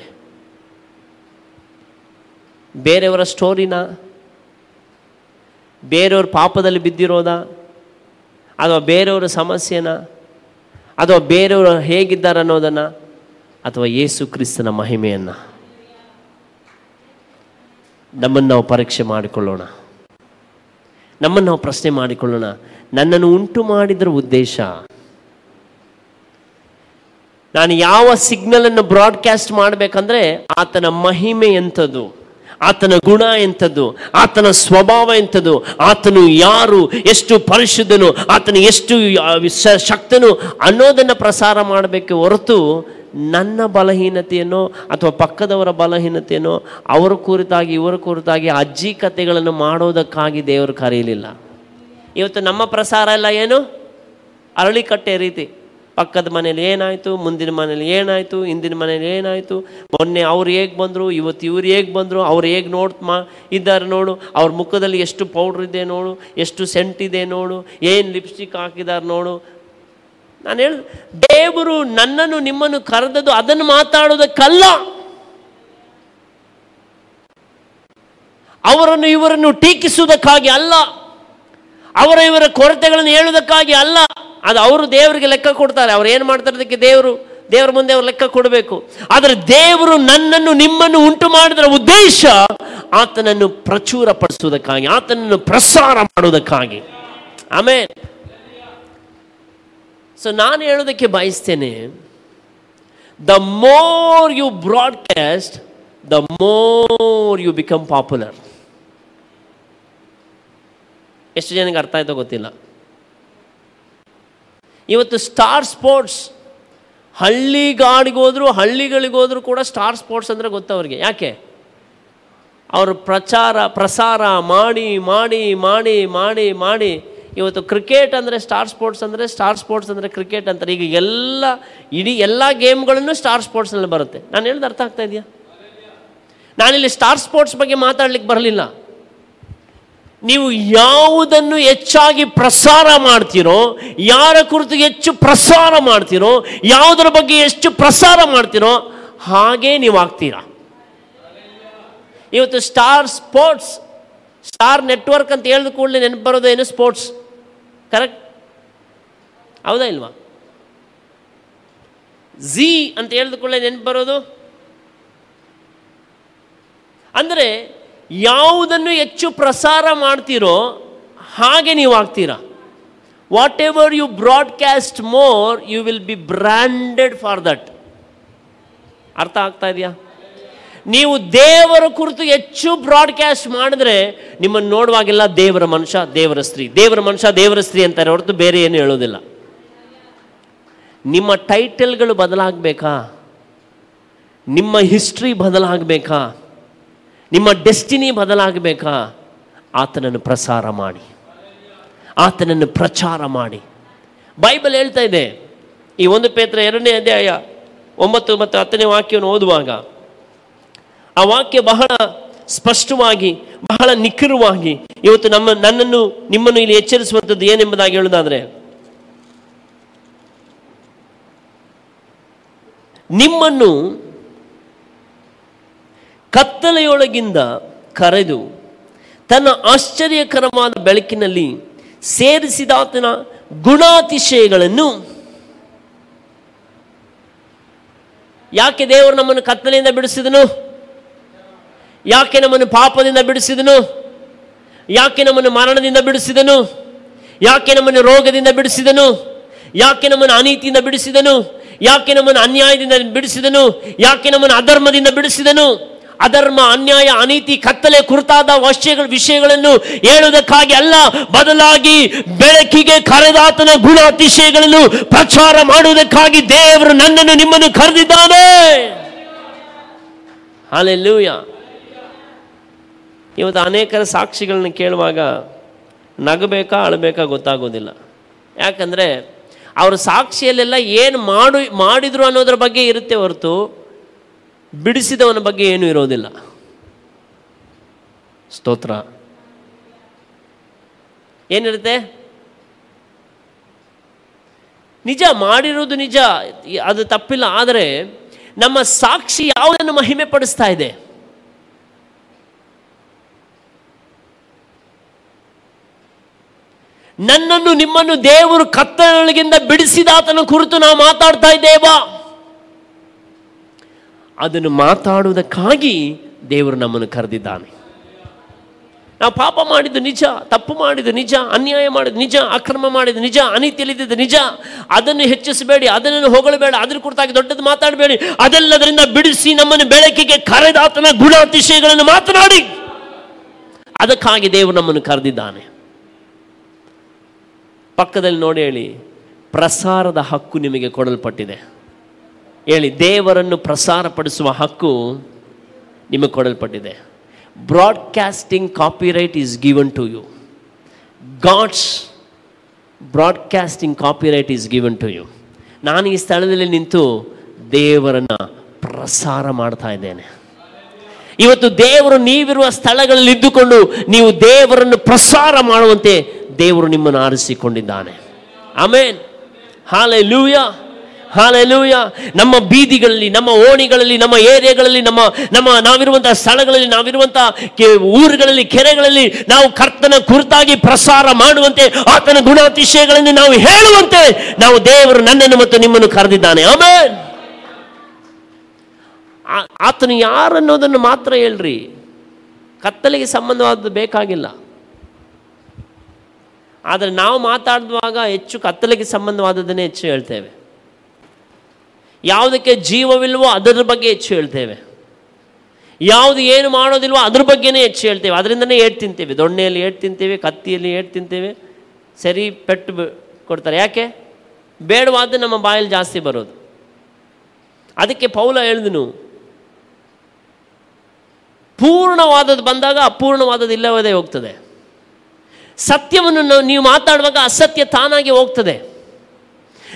Speaker 1: ಬೇರೆಯವರ ಸ್ಟೋರಿನ? ಬೇರೆಯವ್ರ ಪಾಪದಲ್ಲಿ ಬಿದ್ದಿರೋದ? ಅಥವಾ ಬೇರೆಯವರ ಸಮಸ್ಯೆನ? ಅಥವಾ ಬೇರೆಯವರು ಹೇಗಿದ್ದಾರೆ ಅನ್ನೋದನ್ನು? ಅಥವಾ ಯೇಸು ಕ್ರಿಸ್ತನ ಮಹಿಮೆಯನ್ನು? ನಮ್ಮನ್ನು ನಾವು ಪರೀಕ್ಷೆ ಮಾಡಿಕೊಳ್ಳೋಣ. ನಮ್ಮನ್ನು ನಾವು ಪ್ರಶ್ನೆ ಮಾಡಿಕೊಳ್ಳೋಣ. ನನ್ನನ್ನು ಉಂಟು ಮಾಡಿದ್ರ ಉದ್ದೇಶ? ನಾನು ಯಾವ ಸಿಗ್ನಲನ್ನು ಬ್ರಾಡ್ಕಾಸ್ಟ್ ಮಾಡಬೇಕಂದ್ರೆ ಆತನ ಮಹಿಮೆ ಎಂಥದ್ದು? ಆತನ ಗುಣ ಎಂಥದ್ದು, ಆತನ ಸ್ವಭಾವ ಎಂಥದ್ದು, ಆತನು ಯಾರು, ಎಷ್ಟು ಪರಿಶುದ್ಧನು, ಆತನು ಎಷ್ಟು ಶಕ್ತನು ಅನ್ನೋದನ್ನು ಪ್ರಸಾರ ಮಾಡಬೇಕು ಹೊರತು ನನ್ನ ಬಲಹೀನತೆಯನ್ನು ಅಥವಾ ಪಕ್ಕದವರ ಬಲಹೀನತೆಯನ್ನು ಅವರ ಕುರಿತಾಗಿ, ಇವರ ಕುರಿತಾಗಿ ಅಜ್ಜಿ ಕಥೆಗಳನ್ನು ಮಾಡೋದಕ್ಕಾಗಿ ದೇವರು ಕರೆಯಲಿಲ್ಲ. ಇವತ್ತು ನಮ್ಮ ಪ್ರಸಾರ ಎಲ್ಲ ಏನು? ಅರಳಿಕಟ್ಟೆ ರೀತಿ. ಪಕ್ಕದ ಮನೇಲಿ ಏನಾಯಿತು, ಮುಂದಿನ ಮನೇಲಿ ಏನಾಯಿತು ಹಿಂದಿನ ಮನೇಲಿ ಏನಾಯಿತು, ಮೊನ್ನೆ ಅವ್ರು ಹೇಗೆ ಬಂದರು, ಇವತ್ತು ಇವ್ರು ಹೇಗೆ ಬಂದರು, ಅವ್ರು ಹೇಗೆ ನೋಡ್ತು ಮಾ, ಇದ್ದಾರೆ ನೋಡು, ಅವ್ರ ಮುಖದಲ್ಲಿ ಎಷ್ಟು ಪೌಡ್ರ್ ಇದೆ ನೋಡು, ಎಷ್ಟು ಸೆಂಟ್ ಇದೆ ನೋಡು, ಏನು ಲಿಪ್ಸ್ಟಿಕ್ ಹಾಕಿದ್ದಾರೆ ನೋಡು. ನಾನು ಹೇಳ ದೇವರು ನನ್ನನ್ನು ನಿಮ್ಮನ್ನು ಕರೆದದ್ದು ಅದನ್ನು ಮಾತಾಡೋದಕ್ಕಲ್ಲ. ಅವರನ್ನು ಇವರನ್ನು ಟೀಕಿಸುವುದಕ್ಕಾಗಿ ಅಲ್ಲ. ಅವರ ಇವರ ಕೊರತೆಗಳನ್ನು ಹೇಳುವುದಕ್ಕಾಗಿ ಅಲ್ಲ, ಅದು ಅವರು ದೇವರಿಗೆ ಲೆಕ್ಕ ಕೊಡ್ತಾರೆ. ಅವ್ರು ಏನು ಮಾಡ್ತಾರೆ ಅದಕ್ಕೆ ದೇವರು, ದೇವರ ಮುಂದೆ ಅವ್ರು ಲೆಕ್ಕ ಕೊಡಬೇಕು. ಆದರೆ ದೇವರು ನನ್ನನ್ನು, ನಿಮ್ಮನ್ನು ಉಂಟು ಮಾಡಿದರ ಉದ್ದೇಶ ಆತನನ್ನು ಪ್ರಚುರ ಪಡಿಸುವುದಕ್ಕಾಗಿ ಆತನನ್ನು ಪ್ರಸಾರ ಮಾಡುವುದಕ್ಕಾಗಿ. ಆಮೇ ಸೊ ನಾನು ಹೇಳೋದಕ್ಕೆ ಬಯಸ್ತೇನೆ the more you broadcast the more you become popular ಎಷ್ಟು ಜನಕ್ಕೆ ಅರ್ಥ ಆಯ್ತೋ ಗೊತ್ತಿಲ್ಲ. ಇವತ್ತು ಸ್ಟಾರ್ ಸ್ಪೋರ್ಟ್ಸ್ ಹಳ್ಳಿಗಾಡಿಗೋದ್ರು ಹಳ್ಳಿಗಳಿಗೋದ್ರು ಕೂಡ ಸ್ಟಾರ್ ಸ್ಪೋರ್ಟ್ಸ್ ಅಂದರೆ ಗೊತ್ತವ್ರಿಗೆ ಯಾಕೆ? ಅವರು ಪ್ರಚಾರ, ಪ್ರಸಾರ ಮಾಡಿ ಮಾಡಿ ಮಾಡಿ ಮಾಡಿ ಮಾಡಿ. ಇವತ್ತು ಕ್ರಿಕೆಟ್ ಅಂದರೆ ಸ್ಟಾರ್ ಸ್ಪೋರ್ಟ್ಸ್ ಅಂದರೆ ಸ್ಟಾರ್ ಸ್ಪೋರ್ಟ್ಸ್ ಅಂದರೆ ಕ್ರಿಕೆಟ್ ಅಂತಾರೆ. ಈಗ ಎಲ್ಲ, ಇಡೀ ಎಲ್ಲ ಗೇಮ್ಗಳನ್ನು ಸ್ಟಾರ್ ಸ್ಪೋರ್ಟ್ಸ್ನಲ್ಲಿ ಬರುತ್ತೆ. ನಾನು ಹೇಳ್ದು ಅರ್ಥ ಆಗ್ತಾ ಇದೆಯಾ? ನಾನಿಲ್ಲಿ ಸ್ಟಾರ್ ಸ್ಪೋರ್ಟ್ಸ್ ಬಗ್ಗೆ ಮಾತಾಡ್ಲಿಕ್ಕೆ ಬರಲಿಲ್ಲ. ನೀವು ಯಾವುದನ್ನು ಹೆಚ್ಚಾಗಿ ಪ್ರಸಾರ ಮಾಡ್ತೀರೋ, ಯಾರ ಕುರಿತು ಹೆಚ್ಚು ಪ್ರಸಾರ ಮಾಡ್ತೀರೋ, ಯಾವುದರ ಬಗ್ಗೆ ಎಷ್ಟು ಪ್ರಸಾರ ಮಾಡ್ತೀರೋ, ಹಾಗೇ ನೀವು ಆಗ್ತೀರಾ ಇವತ್ತು ಸ್ಟಾರ್ ಸ್ಪೋರ್ಟ್ಸ್ ಸ್ಟಾರ್ ನೆಟ್ವರ್ಕ್ ಅಂತ ಹೇಳಿದ ಕೂಡಲೇ ನೆನಪು ಬರೋದು ಏನು ಸ್ಪೋರ್ಟ್ಸ್ ಕರೆಕ್ಟ್ ಹೌದಾ ಇಲ್ವಾ? ಝೀ ಅಂತ ಹೇಳಿದ ಕೂಡಲೇ ನೆನಪು ಬರೋದು ಅಂದರೆ ಯಾವುದನ್ನು ಹೆಚ್ಚು ಪ್ರಸಾರ ಮಾಡ್ತೀರೋ ಹಾಗೆ ನೀವು ಆಗ್ತೀರಾ. Whatever you broadcast more you will be branded for that ಅರ್ಥ ಆಗ್ತಾ ಇದೆಯಾ? ನೀವು ದೇವರ ಕುರಿತು ಹೆಚ್ಚು ಬ್ರಾಡ್ಕ್ಯಾಸ್ಟ್ ಮಾಡಿದ್ರೆ ನಿಮ್ಮನ್ನು ನೋಡುವಾಗೆಲ್ಲ ದೇವರ ಮನುಷ್ಯ, ದೇವರ ಸ್ತ್ರೀ. ದೇವರ ಮನುಷ್ಯ, ದೇವರ ಸ್ತ್ರೀ ಅಂತಾರೆ ಹೊರತು ಬೇರೆ ಏನು ಹೇಳೋದಿಲ್ಲ. ನಿಮ್ಮ ಟೈಟಲ್ಗಳು ಬದಲಾಗಬೇಕಾ? ನಿಮ್ಮ ಹಿಸ್ಟ್ರಿ ಬದಲಾಗಬೇಕಾ? ನಿಮ್ಮ ಡೆಸ್ಟಿನಿ ಬದಲಾಗಬೇಕಾ? ಆತನನ್ನು ಪ್ರಸಾರ ಮಾಡಿ. ಆತನನ್ನು ಪ್ರಚಾರ ಮಾಡಿ. ಬೈಬಲ್ ಹೇಳ್ತಾ ಇದೆ. ಈ ಒಂದು ಪೇತ್ರ ಎರಡನೇ ಅಧ್ಯಾಯ ಒಂಬತ್ತು ಮತ್ತು ಹತ್ತನೇ ವಾಕ್ಯವನ್ನು ಓದುವಾಗ, ಆ ವಾಕ್ಯ ಬಹಳ ಸ್ಪಷ್ಟವಾಗಿ, ಬಹಳ ನಿಖರವಾಗಿ ಇವತ್ತು ನಮ್ಮ, ನನ್ನನ್ನು, ನಿಮ್ಮನ್ನು ಇಲ್ಲಿ ಎಚ್ಚರಿಸುವಂಥದ್ದು ಏನೆಂಬುದಾಗಿ ಹೇಳೋದಾದರೆ ನಿಮ್ಮನ್ನು ಕತ್ತಲೆಯೊಳಗಿಂದ ಕರೆದು ತನ್ನ ಆಶ್ಚರ್ಯಕರವಾದ ಬೆಳಕಿನಲ್ಲಿ ಸೇರಿಸಿದಾತನ ಗುಣಾತಿಶಯಗಳನ್ನು ಯಾಕೆ ದೇವರು ನಮ್ಮನ್ನು ಕತ್ತಲೆಯಿಂದ ಬಿಡಿಸಿದನು? ಯಾಕೆ ನಮ್ಮನ್ನು ಪಾಪದಿಂದ ಬಿಡಿಸಿದನು? ಯಾಕೆ ನಮ್ಮನ್ನು ಮರಣದಿಂದ ಬಿಡಿಸಿದನು? ಯಾಕೆ ನಮ್ಮನ್ನು ರೋಗದಿಂದ ಬಿಡಿಸಿದನು? ಯಾಕೆ ನಮ್ಮನ್ನು ಅನೀತಿಯಿಂದ ಬಿಡಿಸಿದನು? ಯಾಕೆ ನಮ್ಮನ್ನು ಅನ್ಯಾಯದಿಂದ ಬಿಡಿಸಿದನು? ಯಾಕೆ ನಮ್ಮನ್ನು ಅಧರ್ಮದಿಂದ ಬಿಡಿಸಿದನು? ಅಧರ್ಮ, ಅನ್ಯಾಯ, ಅನೀತಿ, ಕತ್ತಲೆ ಕುರಿತಾದ ವಶ್ಯಗಳ ವಿಷಯಗಳನ್ನು ಹೇಳುವುದಕ್ಕಾಗಿ ಅಲ್ಲ, ಬದಲಾಗಿ ಬೆಳಕಿಗೆ ಕರೆದಾತನ ಗುಣ ಅತಿಶಯಗಳನ್ನು ಪ್ರಚಾರ ಮಾಡುವುದಕ್ಕಾಗಿ ದೇವರು ನನ್ನನ್ನು ನಿಮ್ಮನ್ನು ಕರೆದಿದ್ದಾನೆ. ಅಲ್ಲೆಲ್ಲೂಯ ಇವತ್ತು ಅನೇಕರ ಸಾಕ್ಷಿಗಳನ್ನ ಕೇಳುವಾಗ ನಗಬೇಕಾ, ಅಳಬೇಕಾ ಗೊತ್ತಾಗೋದಿಲ್ಲ. ಯಾಕಂದರೆ ಅವರ ಸಾಕ್ಷಿಯಲ್ಲೆಲ್ಲ ಏನು ಮಾಡು, ಮಾಡಿದ್ರು ಅನ್ನೋದ್ರ ಬಗ್ಗೆ ಇರುತ್ತೆ ಹೊರತು ಬಿಡಿಸಿದವನ ಬಗ್ಗೆ ಏನೂ ಇರೋದಿಲ್ಲ. ಸ್ತೋತ್ರ. ಏನಿರುತ್ತೆ? ನಿಜ ಮಾಡಿರೋದು ನಿಜ, ಅದು ತಪ್ಪಿಲ್ಲ, ಆದರೆ ನಮ್ಮ ಸಾಕ್ಷಿ ಯಾವುದನ್ನು ಮಹಿಮೆ ಪಡಿಸ್ತಾ ಇದೆ? ನನ್ನನ್ನು ನಿಮ್ಮನ್ನು ದೇವರು ಕತ್ತಲೊಳಗಿಂದ ಬಿಡಿಸಿದಾತನ ಕುರಿತು ನಾವು ಮಾತಾಡ್ತಾ ಇದ್ದೇವಾ? ಅದನ್ನು ಮಾತಾಡುವುದಕ್ಕಾಗಿ ದೇವರು ನಮ್ಮನ್ನು ಕರೆದಿದ್ದಾನೆ. ನಾವು ಪಾಪ ಮಾಡಿದ್ದು ನಿಜ, ತಪ್ಪು ಮಾಡಿದ್ದು ನಿಜ, ಅನ್ಯಾಯ ಮಾಡಿದ ನಿಜ, ಅಕ್ರಮ ಮಾಡಿದ ನಿಜ ಅನೀತಿಯಲ್ಲಿದ್ದು ನಿಜ, ಅದನ್ನು ಹೆಚ್ಚಿಸಬೇಡಿ, ಅದನ್ನು ಹೊಗಳಬೇಡ, ಅದ್ರ ಕುರಿತಾಗಿ ದೊಡ್ಡದು ಮಾತಾಡಬೇಡಿ, ಅದೆಲ್ಲದರಿಂದ ಬಿಡಿಸಿ ನಮ್ಮನ್ನು ಬೆಳಕಿಗೆ ಕರೆದಾತನ ಗುಣಾತಿಶಯಗಳನ್ನು ಮಾತನಾಡಿ. ಅದಕ್ಕಾಗಿ ದೇವರು ನಮ್ಮನ್ನು ಕರೆದಿದ್ದಾನೆ. ಪಕ್ಕದಲ್ಲಿ ನೋಡಿ ಹೇಳಿ, ಪ್ರಸಾರದ ಹಕ್ಕು ನಿಮಗೆ ಕೊಡಲ್ಪಟ್ಟಿದೆ. ಹೇಳಿ, ದೇವರನ್ನು ಪ್ರಸಾರಪಡಿಸುವ ಹಕ್ಕು ನಿಮಗೆ ಕೊಡಲ್ಪಟ್ಟಿದೆ. Broadcasting copyright is given to you God's broadcasting copyright is given to you ನಾನು ಈ ಸ್ಥಳದಲ್ಲಿ ನಿಂತು ದೇವರನ್ನು ಪ್ರಸಾರ ಮಾಡ್ತಾ ಇದ್ದೇನೆ. ಇವತ್ತು ದೇವರು ನೀವಿರುವ ಸ್ಥಳಗಳಲ್ಲಿ ಇದ್ದುಕೊಂಡು ನೀವು ದೇವರನ್ನು ಪ್ರಸಾರ ಮಾಡುವಂತೆ ದೇವರು ನಿಮ್ಮನ್ನು ಆರಿಸಿಕೊಂಡಿದ್ದಾನೆ. ಆಮೇನ್ ಹಾಲೆ ಲೂಯ ಹಾಲೆ ಲೂಯ ನಮ್ಮ ಬೀದಿಗಳಲ್ಲಿ, ನಮ್ಮ ಓಣಿಗಳಲ್ಲಿ, ನಮ್ಮ ಏರಿಯಾಗಳಲ್ಲಿ, ನಮ್ಮ ನಮ್ಮ ನಾವಿರುವಂತಹ ಸ್ಥಳಗಳಲ್ಲಿ, ನಾವಿರುವಂತಹ ಊರುಗಳಲ್ಲಿ, ಕೆರೆಗಳಲ್ಲಿ ನಾವು ಕರ್ತನ ಕುರಿತಾಗಿ ಪ್ರಸಾರ ಮಾಡುವಂತೆ, ಆತನ ಗುಣಾತಿಶಯಗಳನ್ನು ನಾವು ಹೇಳುವಂತೆ ನಾವು ದೇವರು ನನ್ನನ್ನು ಮತ್ತು ನಿಮ್ಮನ್ನು ಕರೆದಿದ್ದಾನೆ. ಆಮೇ ಆತನು ಯಾರು ಅನ್ನೋದನ್ನು ಮಾತ್ರ ಹೇಳ್ರಿ. ಕತ್ತಲೆಗೆ ಸಂಬಂಧವಾದದ್ದು ಬೇಕಾಗಿಲ್ಲ. ಆದರೆ ನಾವು ಮಾತಾಡುವಾಗ ಹೆಚ್ಚು ಕತ್ತಲೆಗೆ ಸಂಬಂಧವಾದದ್ದನ್ನೇ ಹೆಚ್ಚು ಹೇಳ್ತೇವೆ. ಯಾವುದಕ್ಕೆ ಜೀವವಿಲ್ವೋ ಅದರ ಬಗ್ಗೆ ಹೆಚ್ಚು ಹೇಳ್ತೇವೆ. ಯಾವುದು ಏನು ಮಾಡೋದಿಲ್ವೋ ಅದ್ರ ಬಗ್ಗೆನೇ ಹೆಚ್ಚು ಹೇಳ್ತೇವೆ. ಅದರಿಂದನೇ ಏಟ್ ತಿಂತೇವೆ. ದೊಣ್ಣೆಯಲ್ಲಿ ಏಟ್ ತಿಂತೇವೆ, ಕತ್ತಿಯಲ್ಲಿ ಏಟ್ ತಿಂತೇವೆ. ಸರಿ, ಪೆಟ್ಟು ಕೊಡ್ತಾರೆ. ಯಾಕೆ? ಬೇಡವಾದ ನಮ್ಮ ಬಾಯಲ್ಲಿ ಜಾಸ್ತಿ ಬರೋದು. ಅದಕ್ಕೆ ಪೌಲ ಹೇಳಿದನು, ಪೂರ್ಣವಾದದ್ದು ಬಂದಾಗ ಅಪೂರ್ಣವಾದದ್ದು ಇಲ್ಲವದೇ ಹೋಗ್ತದೆ. ಸತ್ಯವನ್ನು ನಾವು- ನೀವು ಮಾತಾಡುವಾಗ ಅಸತ್ಯ ತಾನಾಗಿ ಹೋಗ್ತದೆ.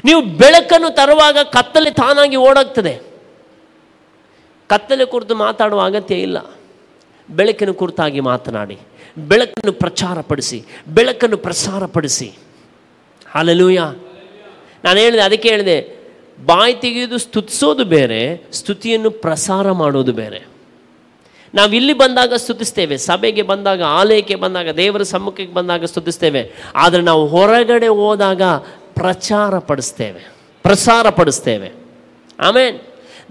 Speaker 1: ನೀವು ಬೆಳಕನ್ನು ತರುವಾಗ ಕತ್ತಲೆ ತಾನಾಗಿ ಓಡಾಗ್ತದೆ. ಕತ್ತಲೆ ಕುರಿತು ಮಾತಾಡುವ ಅಗತ್ಯ ಇಲ್ಲ. ಬೆಳಕಿನ ಕುರಿತಾಗಿ ಮಾತನಾಡಿ, ಬೆಳಕನ್ನು ಪ್ರಚಾರಪಡಿಸಿ, ಬೆಳಕನ್ನು ಪ್ರಸಾರಪಡಿಸಿ. ಅಲ್ಲೂಯ ನಾನು ಹೇಳಿದೆ, ಅದಕ್ಕೆ ಹೇಳಿದೆ, ಬಾಯಿ ತೆಗೆಯೋದು ಸ್ತುತಿಸೋದು ಬೇರೆ, ಸ್ತುತಿಯನ್ನು ಪ್ರಸಾರ ಮಾಡೋದು ಬೇರೆ. ನಾವು ಇಲ್ಲಿ ಬಂದಾಗ ಸ್ತುತಿಸ್ತೇವೆ, ಸಭೆಗೆ ಬಂದಾಗ, ಆಲಯಕ್ಕೆ ಬಂದಾಗ, ದೇವರ ಸಮ್ಮುಖಕ್ಕೆ ಬಂದಾಗ ಸ್ತುತಿಸ್ತೇವೆ. ಆದರೆ ನಾವು ಹೊರಗಡೆ ಹೋದಾಗ ಪ್ರಚಾರ ಪಡಿಸ್ತೇವೆ ಪ್ರಸಾರ ಪಡಿಸ್ತೇವೆ ಆಮೇನ್.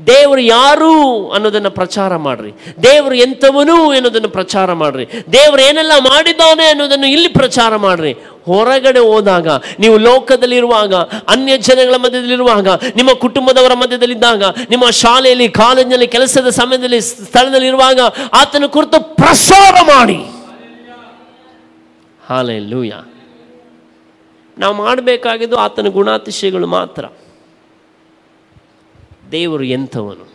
Speaker 1: ದೇವರು ಯಾರು ಅನ್ನೋದನ್ನು ಪ್ರಚಾರ ಮಾಡ್ರಿ. ದೇವರು ಎಂಥವನು ಎನ್ನುವುದನ್ನು ಪ್ರಚಾರ ಮಾಡ್ರಿ. ದೇವರು ಏನೆಲ್ಲ ಮಾಡಿದ್ದಾನೆ ಅನ್ನೋದನ್ನು ಇಲ್ಲಿ ಪ್ರಚಾರ ಮಾಡ್ರಿ. ಹೊರಗಡೆ ಹೋದಾಗ, ನೀವು ಲೋಕದಲ್ಲಿರುವಾಗ, ಅನ್ಯ ಜನಗಳ ಮಧ್ಯದಲ್ಲಿರುವಾಗ, ನಿಮ್ಮ ಕುಟುಂಬದವರ ಮಧ್ಯದಲ್ಲಿದ್ದಾಗ, ನಿಮ್ಮ ಶಾಲೆಯಲ್ಲಿ, ಕಾಲೇಜಿನಲ್ಲಿ, ಕೆಲಸದ ಸಮಯದಲ್ಲಿ, ಸ್ಥಳದಲ್ಲಿರುವಾಗ ಆತನ ಕುರಿತು ಪ್ರಸಾರ ಮಾಡಿ. ಹಾಲೆ ಲೂಯ ನಾವು ಮಾಡಬೇಕಾಗಿದ್ದು ಆತನ ಗುಣಾತಿಶಯಗಳು ಮಾತ್ರ. ದೇವರು ಎಂಥವನು?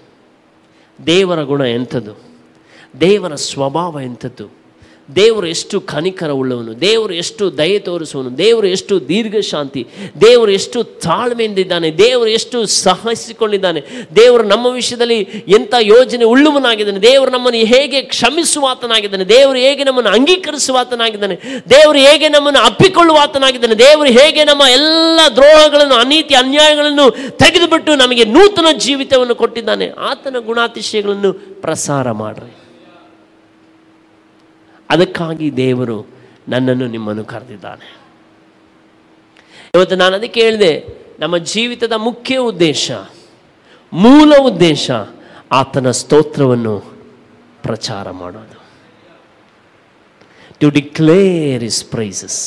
Speaker 1: ದೇವರ ಗುಣ ಎಂಥದ್ದು? ದೇವರ ಸ್ವಭಾವ ಎಂಥದ್ದು? ದೇವರು ಎಷ್ಟು ಕನಿಕರ ಉಳ್ಳವನು ದೇವರು ಎಷ್ಟು ದಯೆ ತೋರಿಸುವನು ದೇವರು ಎಷ್ಟು ದೀರ್ಘ ಶಾಂತಿ ದೇವರು ಎಷ್ಟು ತಾಳ್ಮೆಯಿಂದಿದ್ದಾನೆ, ದೇವರು ಎಷ್ಟು ಸಹಿಸಿಕೊಂಡಿದ್ದಾನೆ, ದೇವರು ನಮ್ಮ ವಿಷಯದಲ್ಲಿ ಎಂಥ ಯೋಜನೆ ಉಳ್ಳುವನಾಗಿದ್ದಾನೆ, ದೇವರು ನಮ್ಮನ್ನು ಹೇಗೆ ಕ್ಷಮಿಸುವಾತನಾಗಿದ್ದಾನೆ, ದೇವರು ಹೇಗೆ ನಮ್ಮನ್ನು ಅಂಗೀಕರಿಸುವಾತನಾಗಿದ್ದಾನೆ, ದೇವರು ಹೇಗೆ ನಮ್ಮನ್ನು ಅಪ್ಪಿಕೊಳ್ಳುವಾತನಾಗಿದ್ದಾನೆ, ದೇವರು ಹೇಗೆ ನಮ್ಮ ಎಲ್ಲ ದ್ರೋಹಗಳನ್ನು, ಅನೀತಿ, ಅನ್ಯಾಯಗಳನ್ನು ತೆಗೆದುಬಿಟ್ಟು ನಮಗೆ ನೂತನ ಜೀವಿತವನ್ನು ಕೊಟ್ಟಿದ್ದಾನೆ, ಆತನ ಗುಣಾತಿಶಯಗಳನ್ನು ಪ್ರಸಾರ ಮಾಡ್ರಿ. ಅದಕ್ಕಾಗಿ ದೇವರು ನನ್ನನ್ನು ನಿಮ್ಮನ್ನು ಕರೆದಿದ್ದಾನೆ. ಇವತ್ತು ನಾನು ಅದಕ್ಕೆ ಹೇಳಿದೆ, ನಮ್ಮ ಜೀವಿತದ ಮುಖ್ಯ ಉದ್ದೇಶ, ಮೂಲ ಉದ್ದೇಶ ಆತನ ಸ್ತೋತ್ರವನ್ನು ಪ್ರಚಾರ ಮಾಡೋದು. ಟು ಡಿಕ್ಲೇರ್ ಇಸ್ ಪ್ರೈಸಸ್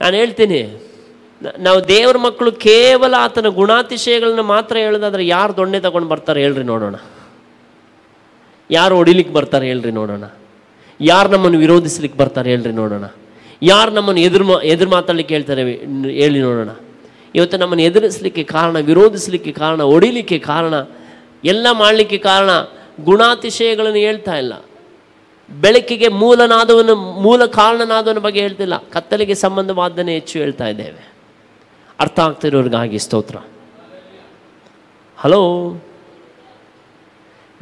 Speaker 1: ನಾನು ಹೇಳ್ತೀನಿ ನಾವು ದೇವರ ಮಕ್ಕಳು ಕೇವಲ ಆತನ ಗುಣಾತಿಶಯಗಳನ್ನ ಮಾತ್ರ ಹೇಳೋದಾದ್ರೆ ಯಾರು ದೊಣ್ಣೆ ತಗೊಂಡು ಬರ್ತಾರೆ ಹೇಳ್ರಿ ನೋಡೋಣ. ಯಾರು ಹೊಡಿಲಿಕ್ಕೆ ಬರ್ತಾರೆ ಹೇಳ್ರಿ ನೋಡೋಣ. ಯಾರು ನಮ್ಮನ್ನು ವಿರೋಧಿಸ್ಲಿಕ್ಕೆ ಬರ್ತಾರೆ ಹೇಳ್ರಿ ನೋಡೋಣ. ಯಾರು ನಮ್ಮನ್ನು ಎದುರು ಮಾ, ಎದುರು ಮಾತಾಡ್ಲಿಕ್ಕೆ ಹೇಳ್ತಾರೆ ಹೇಳಿ ನೋಡೋಣ. ಇವತ್ತು ನಮ್ಮನ್ನು ಎದುರಿಸಲಿಕ್ಕೆ ಕಾರಣ, ವಿರೋಧಿಸಲಿಕ್ಕೆ ಕಾರಣ, ಹೊಡಿಲಿಕ್ಕೆ ಕಾರಣ, ಎಲ್ಲ ಮಾಡಲಿಕ್ಕೆ ಕಾರಣ ಗುಣಾತಿಶಯಗಳನ್ನು ಹೇಳ್ತಾ ಇಲ್ಲ. ಬೆಳಕಿಗೆ ಮೂಲನಾದವನು, ಮೂಲ ಕಾರಣನಾದವನ ಬಗ್ಗೆ ಹೇಳ್ತಿಲ್ಲ. ಕತ್ತಲಿಗೆ ಸಂಬಂಧವಾದ್ದನ್ನೇ ಹೆಚ್ಚು ಹೇಳ್ತಾ ಇದ್ದೇವೆ. ಅರ್ಥ ಆಗ್ತಿರೋರಿಗಾಗಿ ಸ್ತೋತ್ರ. ಹಲೋ?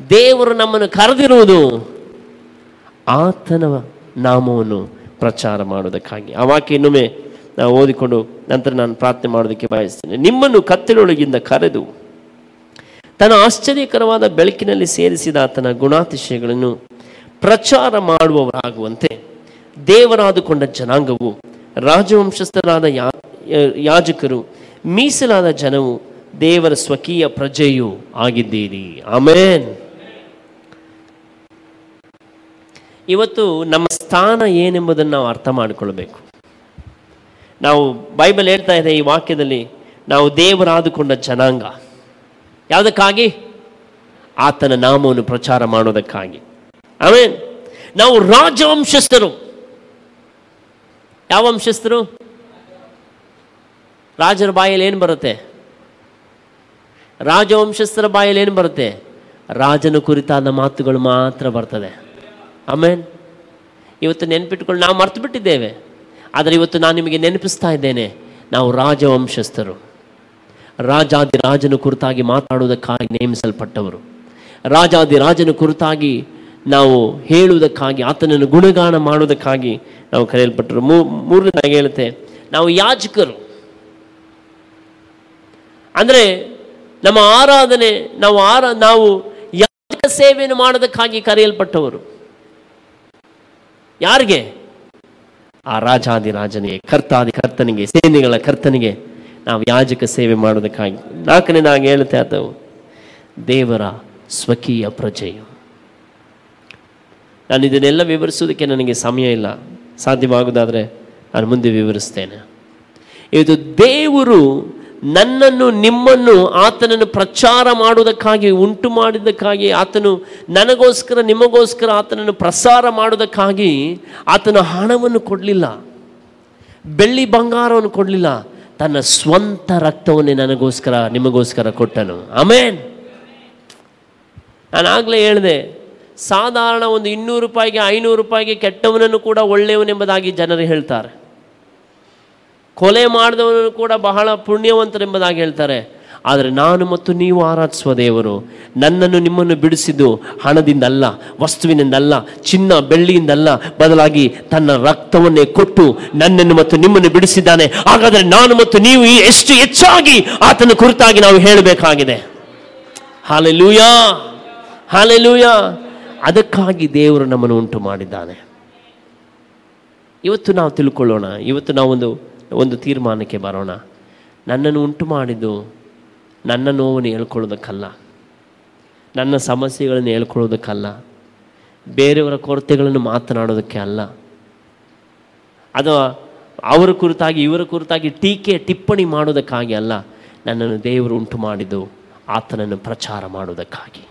Speaker 1: ದೇವರು ನಮ್ಮನ್ನು ಕರೆದಿರುವುದು ಆತನ ನಾಮವನ್ನು ಪ್ರಚಾರ ಮಾಡುವುದಕ್ಕಾಗಿ. ಆ ವಾಕ್ಯ ಇನ್ನೊಮ್ಮೆ ನಾವು ಓದಿಕೊಂಡು ನಂತರ ನಾನು ಪ್ರಾರ್ಥನೆ ಮಾಡೋದಕ್ಕೆ ಬಯಸ್ತೇನೆ. ನಿಮ್ಮನ್ನು ಕತ್ತಲೊಳಗಿಂದ ಕರೆದು ತನ್ನ ಆಶ್ಚರ್ಯಕರವಾದ ಬೆಳಕಿನಲ್ಲಿ ಸೇರಿಸಿದ ಆತನ ಗುಣಾತಿಶಯಗಳನ್ನು ಪ್ರಚಾರ ಮಾಡುವವರಾಗುವಂತೆ ದೇವರಾದುಕೊಂಡ ಜನಾಂಗವು ರಾಜವಂಶಸ್ಥರಾದ ಯಾ, ಯಾಜಕರು ಮೀಸಲಾದ ಜನವು ದೇವರ ಸ್ವಕೀಯ ಪ್ರಜೆಯೂ ಆಗಿದ್ದೀರಿ. ಆಮೇನ್. ಇವತ್ತು ನಮ್ಮ ಸ್ಥಾನ ಏನೆಂಬುದನ್ನು ನಾವು ಅರ್ಥ ಮಾಡಿಕೊಳ್ಬೇಕು. ನಾವು ಬೈಬಲ್ ಹೇಳ್ತಾ ಇದೆ ಈ ವಾಕ್ಯದಲ್ಲಿ, ನಾವು ದೇವರಾದುಕೊಂಡ ಜನಾಂಗ. ಯಾವುದಕ್ಕಾಗಿ? ಆತನ ನಾಮವನ್ನು ಪ್ರಚಾರ ಮಾಡೋದಕ್ಕಾಗಿ ಆಮೇಲೆ ನಾವು ರಾಜವಂಶಸ್ಥರು. ಯಾವ ವಂಶಸ್ಥರು? ರಾಜರ ಬಾಯಲ್ಲಿ ಏನು ಬರುತ್ತೆ? ರಾಜವಂಶಸ್ಥರ ಬಾಯಲ್ಲಿ ಏನು ಬರುತ್ತೆ? ರಾಜನ ಕುರಿತಾದ ಮಾತುಗಳು ಮಾತ್ರ ಬರ್ತದೆ. ಆಮೇನ್? ಇವತ್ತು ನೆನಪಿಟ್ಕೊಂಡು ನಾವು ಮರ್ತು ಬಿಟ್ಟಿದ್ದೇವೆ ಆದರೆ ಇವತ್ತು ನಾನು ನಿಮಗೆ ನೆನಪಿಸ್ತಾ ಇದ್ದೇನೆ, ನಾವು ರಾಜವಂಶಸ್ಥರು. ರಾಜಾದಿ ರಾಜನ ಕುರಿತಾಗಿ ಮಾತಾಡುವುದಕ್ಕಾಗಿ ನೇಮಿಸಲ್ಪಟ್ಟವರು. ರಾಜಾದಿ ರಾಜನ ಕುರಿತಾಗಿ ನಾವು ಹೇಳುವುದಕ್ಕಾಗಿ, ಆತನನ್ನು ಗುಣಗಾನ ಮಾಡುವುದಕ್ಕಾಗಿ ನಾವು ಕರೆಯಲ್ಪಟ್ಟರು. ಮೂ ಮೂರನೇದಾಗಿ ಹೇಳುತ್ತೆ, ನಾವು ಯಾಜಕರು. ಅಂದರೆ ನಮ್ಮ ಆರಾಧನೆ, ನಾವು ಆರ, ನಾವು ಯಾಜಕ ಸೇವೆಯನ್ನು ಮಾಡೋದಕ್ಕಾಗಿ ಕರೆಯಲ್ಪಟ್ಟವರು. ಯಾರಿಗೆ? ಆ ರಾಜಾದಿ ರಾಜನಿಗೆ, ಕರ್ತಾದಿ ಕರ್ತನಿಗೆ, ಸೇನೆಗಳ ಕರ್ತನಿಗೆ ನಾವು ಯಾಜಕ ಸೇವೆ ಮಾಡೋದಕ್ಕಾಗಿ ನಾಲ್ಕನೇದಾಗಿ ಹೇಳುತ್ತೆ ಆತವು ದೇವರ ಸ್ವಕೀಯ ಪ್ರಜೆಯು. ನಾನು ಇದನ್ನೆಲ್ಲ ವಿವರಿಸೋದಕ್ಕೆ ನನಗೆ ಸಮಯ ಇಲ್ಲ. ಸಾಧ್ಯವಾಗುವುದಾದರೆ ನಾನು ಮುಂದೆ ವಿವರಿಸ್ತೇನೆ. ಇದು ದೇವರು ನನ್ನನ್ನು, ನಿಮ್ಮನ್ನು, ಆತನನ್ನು ಪ್ರಚಾರ ಮಾಡುವುದಕ್ಕಾಗಿ, ಉಂಟು ಮಾಡಿದ್ದಕ್ಕಾಗಿ, ಆತನು ನನಗೋಸ್ಕರ, ನಿಮಗೋಸ್ಕರ ಆತನನ್ನು ಪ್ರಸಾರ ಮಾಡುವುದಕ್ಕಾಗಿ ಆತನ ಹಣವನ್ನು ಕೊಡಲಿಲ್ಲ. ಬೆಳ್ಳಿ ಬಂಗಾರವನ್ನು ಕೊಡಲಿಲ್ಲ. ತನ್ನ ಸ್ವಂತ ರಕ್ತವನ್ನೇ ನನಗೋಸ್ಕರ, ನಿಮಗೋಸ್ಕರ ಕೊಟ್ಟನು. ಆಮೇನ್. ನಾನು ಆಗಲೇ ಹೇಳಿದೆ, ಸಾಧಾರಣ ಒಂದು ಇನ್ನೂರು ರೂಪಾಯಿಗೆ, ಐನೂರು ರೂಪಾಯಿಗೆ ಕೆಟ್ಟವನನ್ನು ಕೂಡ ಒಳ್ಳೆಯವನೆಂಬುದಾಗಿ ಜನರು ಹೇಳ್ತಾರೆ. ಕೊಲೆ ಮಾಡಿದವನು ಕೂಡ ಬಹಳ ಪುಣ್ಯವಂತರೆಂಬುದಾಗಿ ಹೇಳ್ತಾರೆ. ಆದರೆ ನಾನು ಮತ್ತು ನೀವು ಆರಾಧಿಸುವ ದೇವರು, ನನ್ನನ್ನು ನಿಮ್ಮನ್ನು ಬಿಡಿಸಿದ್ದು ಹಣದಿಂದಲ್ಲ, ವಸ್ತುವಿನಿಂದಲ್ಲ, ಚಿನ್ನ ಬೆಳ್ಳಿಯಿಂದಲ್ಲ, ಬದಲಾಗಿ ತನ್ನ ರಕ್ತವನ್ನೇ ಕೊಟ್ಟು ನನ್ನನ್ನು ಮತ್ತು ನಿಮ್ಮನ್ನು ಬಿಡಿಸಿದ್ದಾನೆ. ಹಾಗಾದರೆ ನಾನು ಮತ್ತು ನೀವು ಎಷ್ಟು ಹೆಚ್ಚಾಗಿ ಆತನ ಕುರಿತಾಗಿ ನಾವು ಹೇಳಬೇಕಾಗಿದೆ. ಹಾಲೆಲೂಯಾ! ಹಾಲೆಲೂಯಾ! ಅದಕ್ಕಾಗಿ ದೇವರು ನಮ್ಮನ್ನು ಉಂಟು ಮಾಡಿದ್ದಾನೆ ಇವತ್ತು ನಾವು ತಿಳ್ಕೊಳ್ಳೋಣ, ಇವತ್ತು ನಾವೊಂದು ಒಂದು ತೀರ್ಮಾನಕ್ಕೆ ಬರೋಣ. ನನ್ನನ್ನು ಉಂಟು ಮಾಡಿದ್ದು ನನ್ನ ನೋವನ್ನು ಹೇಳ್ಕೊಳ್ಳೋದಕ್ಕಲ್ಲ. ನನ್ನ ಸಮಸ್ಯೆಗಳನ್ನು ಹೇಳ್ಕೊಳ್ಳೋದಕ್ಕಲ್ಲ. ಬೇರೆಯವರ ಕೊರತೆಗಳನ್ನು ಮಾತನಾಡೋದಕ್ಕೆ ಅಲ್ಲ. ಅದು ಅವರ ಕುರಿತಾಗಿ, ಇವರ ಕುರಿತಾಗಿ ಟೀಕೆ, ಟಿಪ್ಪಣಿ ಮಾಡೋದಕ್ಕಾಗಿ ಅಲ್ಲ. ನನ್ನನ್ನು ದೇವರು ಉಂಟು ಮಾಡಿದ್ದು ಆತನನ್ನು ಪ್ರಚಾರ ಮಾಡುವುದಕ್ಕಾಗಿ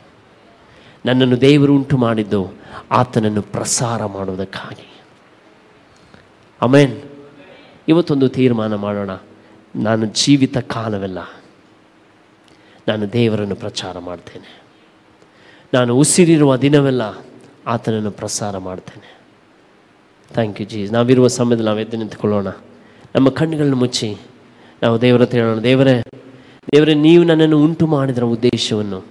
Speaker 1: ನನ್ನನ್ನು ದೇವರು ಉಂಟು ಮಾಡಿದ್ದು ಆತನನ್ನು ಪ್ರಸಾರ ಮಾಡುವುದಕ್ಕಾಗಿ ಅಮೇನ್ ಇವತ್ತೊಂದು ತೀರ್ಮಾನ ಮಾಡೋಣ. ನಾನು ಜೀವಿತ ಕಾಲವೆಲ್ಲ ನಾನು ದೇವರನ್ನು ಪ್ರಚಾರ ಮಾಡ್ತೇನೆ. ನಾನು ಉಸಿರಿರುವ ದಿನವೆಲ್ಲ ಆತನನ್ನು ಪ್ರಸಾರ ಮಾಡ್ತೇನೆ. ಥ್ಯಾಂಕ್ ಯು ಜೀಸ್ ನಾವಿರುವ ಸಮಯದಲ್ಲಿ ನಾವು ಎದ್ದು ನಿಂತ್ಕೊಳ್ಳೋಣ. ನಮ್ಮ ಕಣ್ಣುಗಳನ್ನು ಮುಚ್ಚಿ. ನಾವು ದೇವರ ಹೇಳೋಣ, ದೇವರೇ ದೇವರೇ, ನೀವು ನನ್ನನ್ನು ಉಂಟು ಮಾಡಿದರ ಉದ್ದೇಶವನ್ನು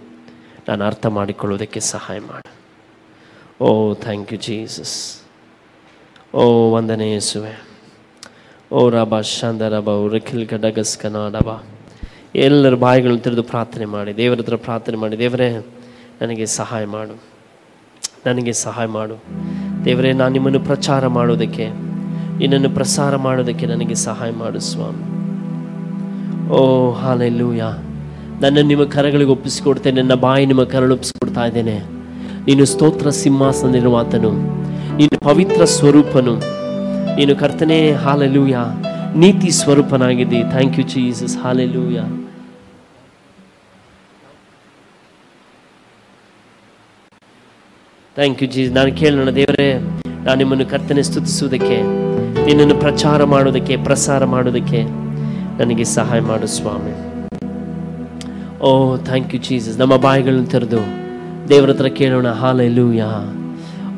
Speaker 1: ನಾನು ಅರ್ಥ ಮಾಡಿಕೊಳ್ಳೋದಕ್ಕೆ ಸಹಾಯ ಮಾಡು. ಓ ಥ್ಯಾಂಕ್ ಯು ಜೀಸಸ್ ಓ ವಂದನೆ, ಯೇಸುವೆ. ಓ ರಬ, ಶಾಂದ ರಬ ರಖಿಲ್ ಗಡಗಸ್ ರಬಾ. ಎಲ್ಲರ ಬಾಯಿಗಳನ್ನು ತೆರೆದು ಪ್ರಾರ್ಥನೆ ಮಾಡಿ. ದೇವರ ಹತ್ರ ಪ್ರಾರ್ಥನೆ ಮಾಡಿ. ದೇವರೇ, ನನಗೆ ಸಹಾಯ ಮಾಡು. ನನಗೆ ಸಹಾಯ ಮಾಡು. ದೇವರೇ, ನಾನು ನಿಮ್ಮನ್ನು ಪ್ರಚಾರ ಮಾಡೋದಕ್ಕೆ ನಿನ್ನನ್ನು ಪ್ರಸಾರ ಮಾಡೋದಕ್ಕೆ ನನಗೆ ಸಹಾಯ ಮಾಡು, ಸ್ವಾಮಿ. ಓ, ಹಾಲೆಲ್ಲೂಯ. ನನ್ನ ನಿಮ್ಮ ಕರಗಳಿಗೆ ಒಪ್ಪಿಸಿಕೊಡ್ತೇನೆ. ನನ್ನ ಬಾಯಿ ನಿಮ್ಮ ಕರಳು ಒಪ್ಪಿಸಿಕೊಡ್ತಾ ಇದ್ದೇನೆ. ನೀನು ಸ್ತೋತ್ರ ಸಿಂಹಾಸನದಲ್ಲಿರುವಾತನು. ನೀನು ಪವಿತ್ರ ಸ್ವರೂಪನು. ನೀನು ಕರ್ತನೇ, ಹಾಲೆಲೂಯ. ನೀತಿ ಸ್ವರೂಪನಾಗಿದ್ದಿ. ಥ್ಯಾಂಕ್ ಯು ಜೀಸಸ್ ಹಾಲೆಲೂಯ. ಥ್ಯಾಂಕ್ ಯು ಜೀಸ್ ನಾನು ಕೇಳೋಣ ದೇವರೇ, ನಾನು ನಿಮ್ಮನ್ನು ಕರ್ತನೆ ಸ್ತುತಿಸುವುದಕ್ಕೆ, ನಿನ್ನನ್ನು ಪ್ರಚಾರ ಮಾಡೋದಕ್ಕೆ ಪ್ರಸಾರ ಮಾಡೋದಕ್ಕೆ ನನಗೆ ಸಹಾಯ ಮಾಡು, ಸ್ವಾಮಿ. ಓ ಥ್ಯಾಂಕ್ ಯು ಜೀಸಸ್ ನಮ್ಮ ಬಾಯಿಗಳನ್ನು ತೆರೆದು ದೇವರ ಹತ್ರ ಕೇಳೋಣ. ಹಾಲೆ ಲೂಯ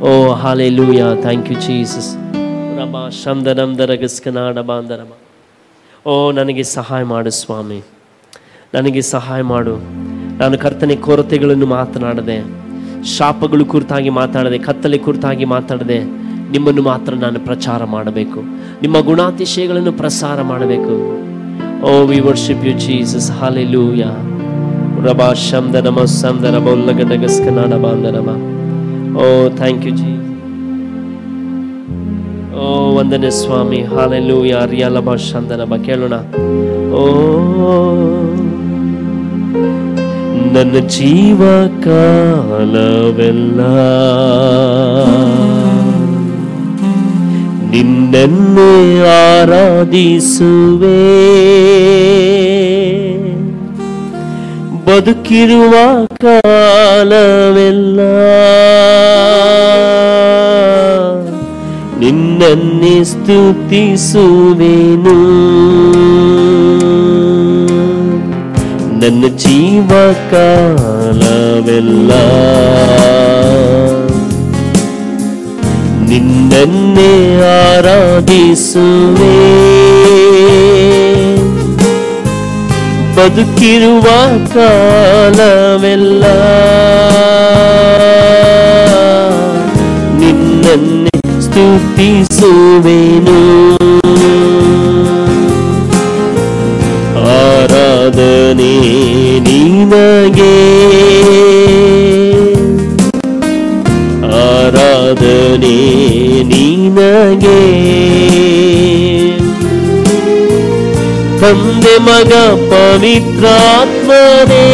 Speaker 1: ಓ hallelujah thank you Jesus ರಮ ಶಂದನಂ ದರಗಸ್ಕನಾಡ ಬಾಂಧರಮ ಓ, ನನಗೆ ಸಹಾಯ ಮಾಡು ಸ್ವಾಮಿ. ನನಗೆ ಸಹಾಯ ಮಾಡು. ನಾನು ಕರ್ತನೆ ಕೊರತೆಗಳನ್ನು ಮಾತನಾಡದೆ, ಶಾಪಗಳು ಕುರಿತಾಗಿ ಮಾತಾಡದೆ ಕತ್ತಲೆ ಕುರಿತಾಗಿ ಮಾತಾಡದೆ ನಿಮ್ಮನ್ನು ಮಾತ್ರ ನಾನು ಪ್ರಚಾರ ಮಾಡಬೇಕು. ನಿಮ್ಮ ಗುಣಾತಿಶಯಗಳನ್ನು ಪ್ರಸಾರ ಮಾಡಬೇಕು. ಓ ವಿ ವರ್ಷಿಪ್ ಯು ಜೀಸಸ್ ಹಾಲೆಲೂಯ ರಬಾ ಶಂದನಮ ಸಂದರಬ ಉಲ್ಲಗಡಗಸ್ಕನಾಡ ಬಾಂದರಮ ಓ ಥ್ಯಾಂಕ್ ಯು ಜೀ ವಂದನೆ ಸ್ವಾಮಿ. ಹಾಲೆಲೂಯ ರಿಯಲಬ ಶಂದನಬ ಕೇಳೋಣ. ಓ ನನ್ನ ಜೀವ ಕಾಲವೆಲ್ಲ ನಿನ್ನನ್ನೇ ಆರಾಧಿಸುವೆ. ಬದುಕಿರುವ ಕಾಲವೆಲ್ಲ ನಿನ್ನನ್ನೇ ಸ್ತುತಿಸುವೆನು ನನ್ನ ಜೀವ ಕಾಲವೆಲ್ಲ ನಿನ್ನನ್ನೇ ಆರಾಧಿಸುವೆ ಬದುಕಿರುವ ಕಾಲವೆಲ್ಲ ನಿನ್ನನ್ನೇ ಸ್ತುತಿಸುವೆನು ಆರಾಧನೆ ನಿನಗೆ ಆರಾಧನೆ ನಿನಗೆ ತಂದೆ ಮಗ ಪವಿತ್ರಾತ್ಮನೇ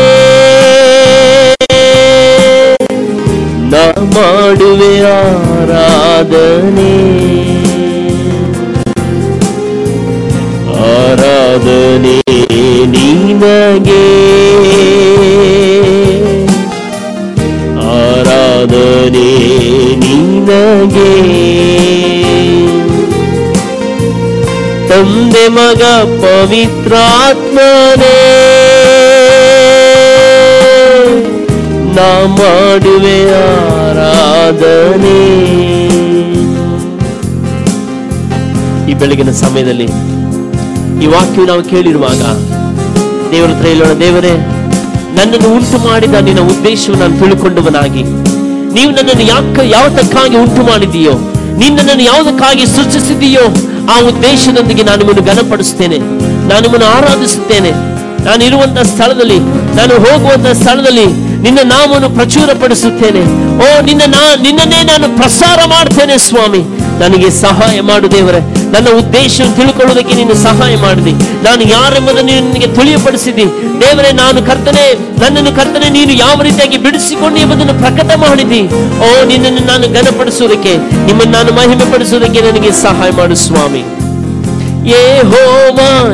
Speaker 1: ನಾ ಮಾಡುವೆ ಆರಾಧನೆ ಆರಾಧನೆ ನಿನಗೆ ಆರಾಧನೆ ನಿನಗೆ ತಂದೆ ಮಗ ಪವಿತ್ರಾತ್ಮನೇ ನಾ ಮಾಡುವೆ ಆರಾಧನೆ ಈ ಬೆಳಗಿನ ಸಮಯದಲ್ಲಿ ಈ ವಾಕ್ಯವು ನಾವು ಕೇಳಿರುವಾಗ, ದೇವರ ಹತ್ರ ಹೇಳೋಣ, ದೇವರೇ, ನನ್ನನ್ನು ಉಂಟು ಮಾಡಿದ ನಿನ್ನ ಉದ್ದೇಶವನ್ನು ನಾನು ತಿಳ್ಕೊಂಡವನಾಗಿ, ನೀವು ನನ್ನನ್ನು ಯಾಕ ತಕ್ಕಾಗಿ ಉಂಟು ಮಾಡಿದೀಯೋ ನೀನು ನನ್ನನ್ನು ಯಾವುದಕ್ಕಾಗಿ ಸೃಷ್ಟಿಸಿದೀಯೋ ಆ ಉದ್ದೇಶದೊಂದಿಗೆ ನಾನು ನಿಮ್ಮನ್ನು ಘನಪಡಿಸುತ್ತೇನೆ, ನಾನು ನಿಮ್ಮನ್ನು ಆರಾಧಿಸುತ್ತೇನೆ. ನಾನು ಇರುವಂತಹ ಸ್ಥಳದಲ್ಲಿ, ನಾನು ಹೋಗುವಂತಹ ಸ್ಥಳದಲ್ಲಿ ನಿನ್ನ ನಾಮವನ್ನು ಪ್ರಚುರಪಡಿಸುತ್ತೇನೆ. ಓ, ನಿನ್ನ ನಾ, ನಿನ್ನನ್ನೇ ನಾನು ಪ್ರಸಾರ ಮಾಡ್ತೇನೆ ಸ್ವಾಮಿ. ನನಗೆ ಸಹಾಯ ಮಾಡು ದೇವರೇ. ನನ್ನ ಉದ್ದೇಶ ತಿಳ್ಕೊಳ್ಳೋದಕ್ಕೆ ನೀನು ಸಹಾಯ ಮಾಡಿದಿ. ನಾನು ಯಾರೆಂಬುದನ್ನು ನೀನು ನನಗೆ ತಿಳಿಯಪಡಿಸಿದಿ. ದೇವರೇ, ನಾನು ಕರ್ತನೆ, ನನ್ನನ್ನು ಕರ್ತನೆ, ನೀನು ಯಾವ ರೀತಿಯಾಗಿ ಬಿಡಿಸಿಕೊಂಡು ಎಂಬುದನ್ನು ಪ್ರಕಟ ಮಾಡಿದಿ. ಓ, ನಿನ್ನನ್ನು ನಾನು ಘನಪಡಿಸುವುದಕ್ಕೆ, ನಿಮ್ಮನ್ನು ನಾನು ಮಹಿಮೆ ಪಡಿಸುವುದಕ್ಕೆ ನನಗೆ ಸಹಾಯ ಮಾಡು ಸ್ವಾಮಿ. ಏ ಹೋಮಾಯಿರೇ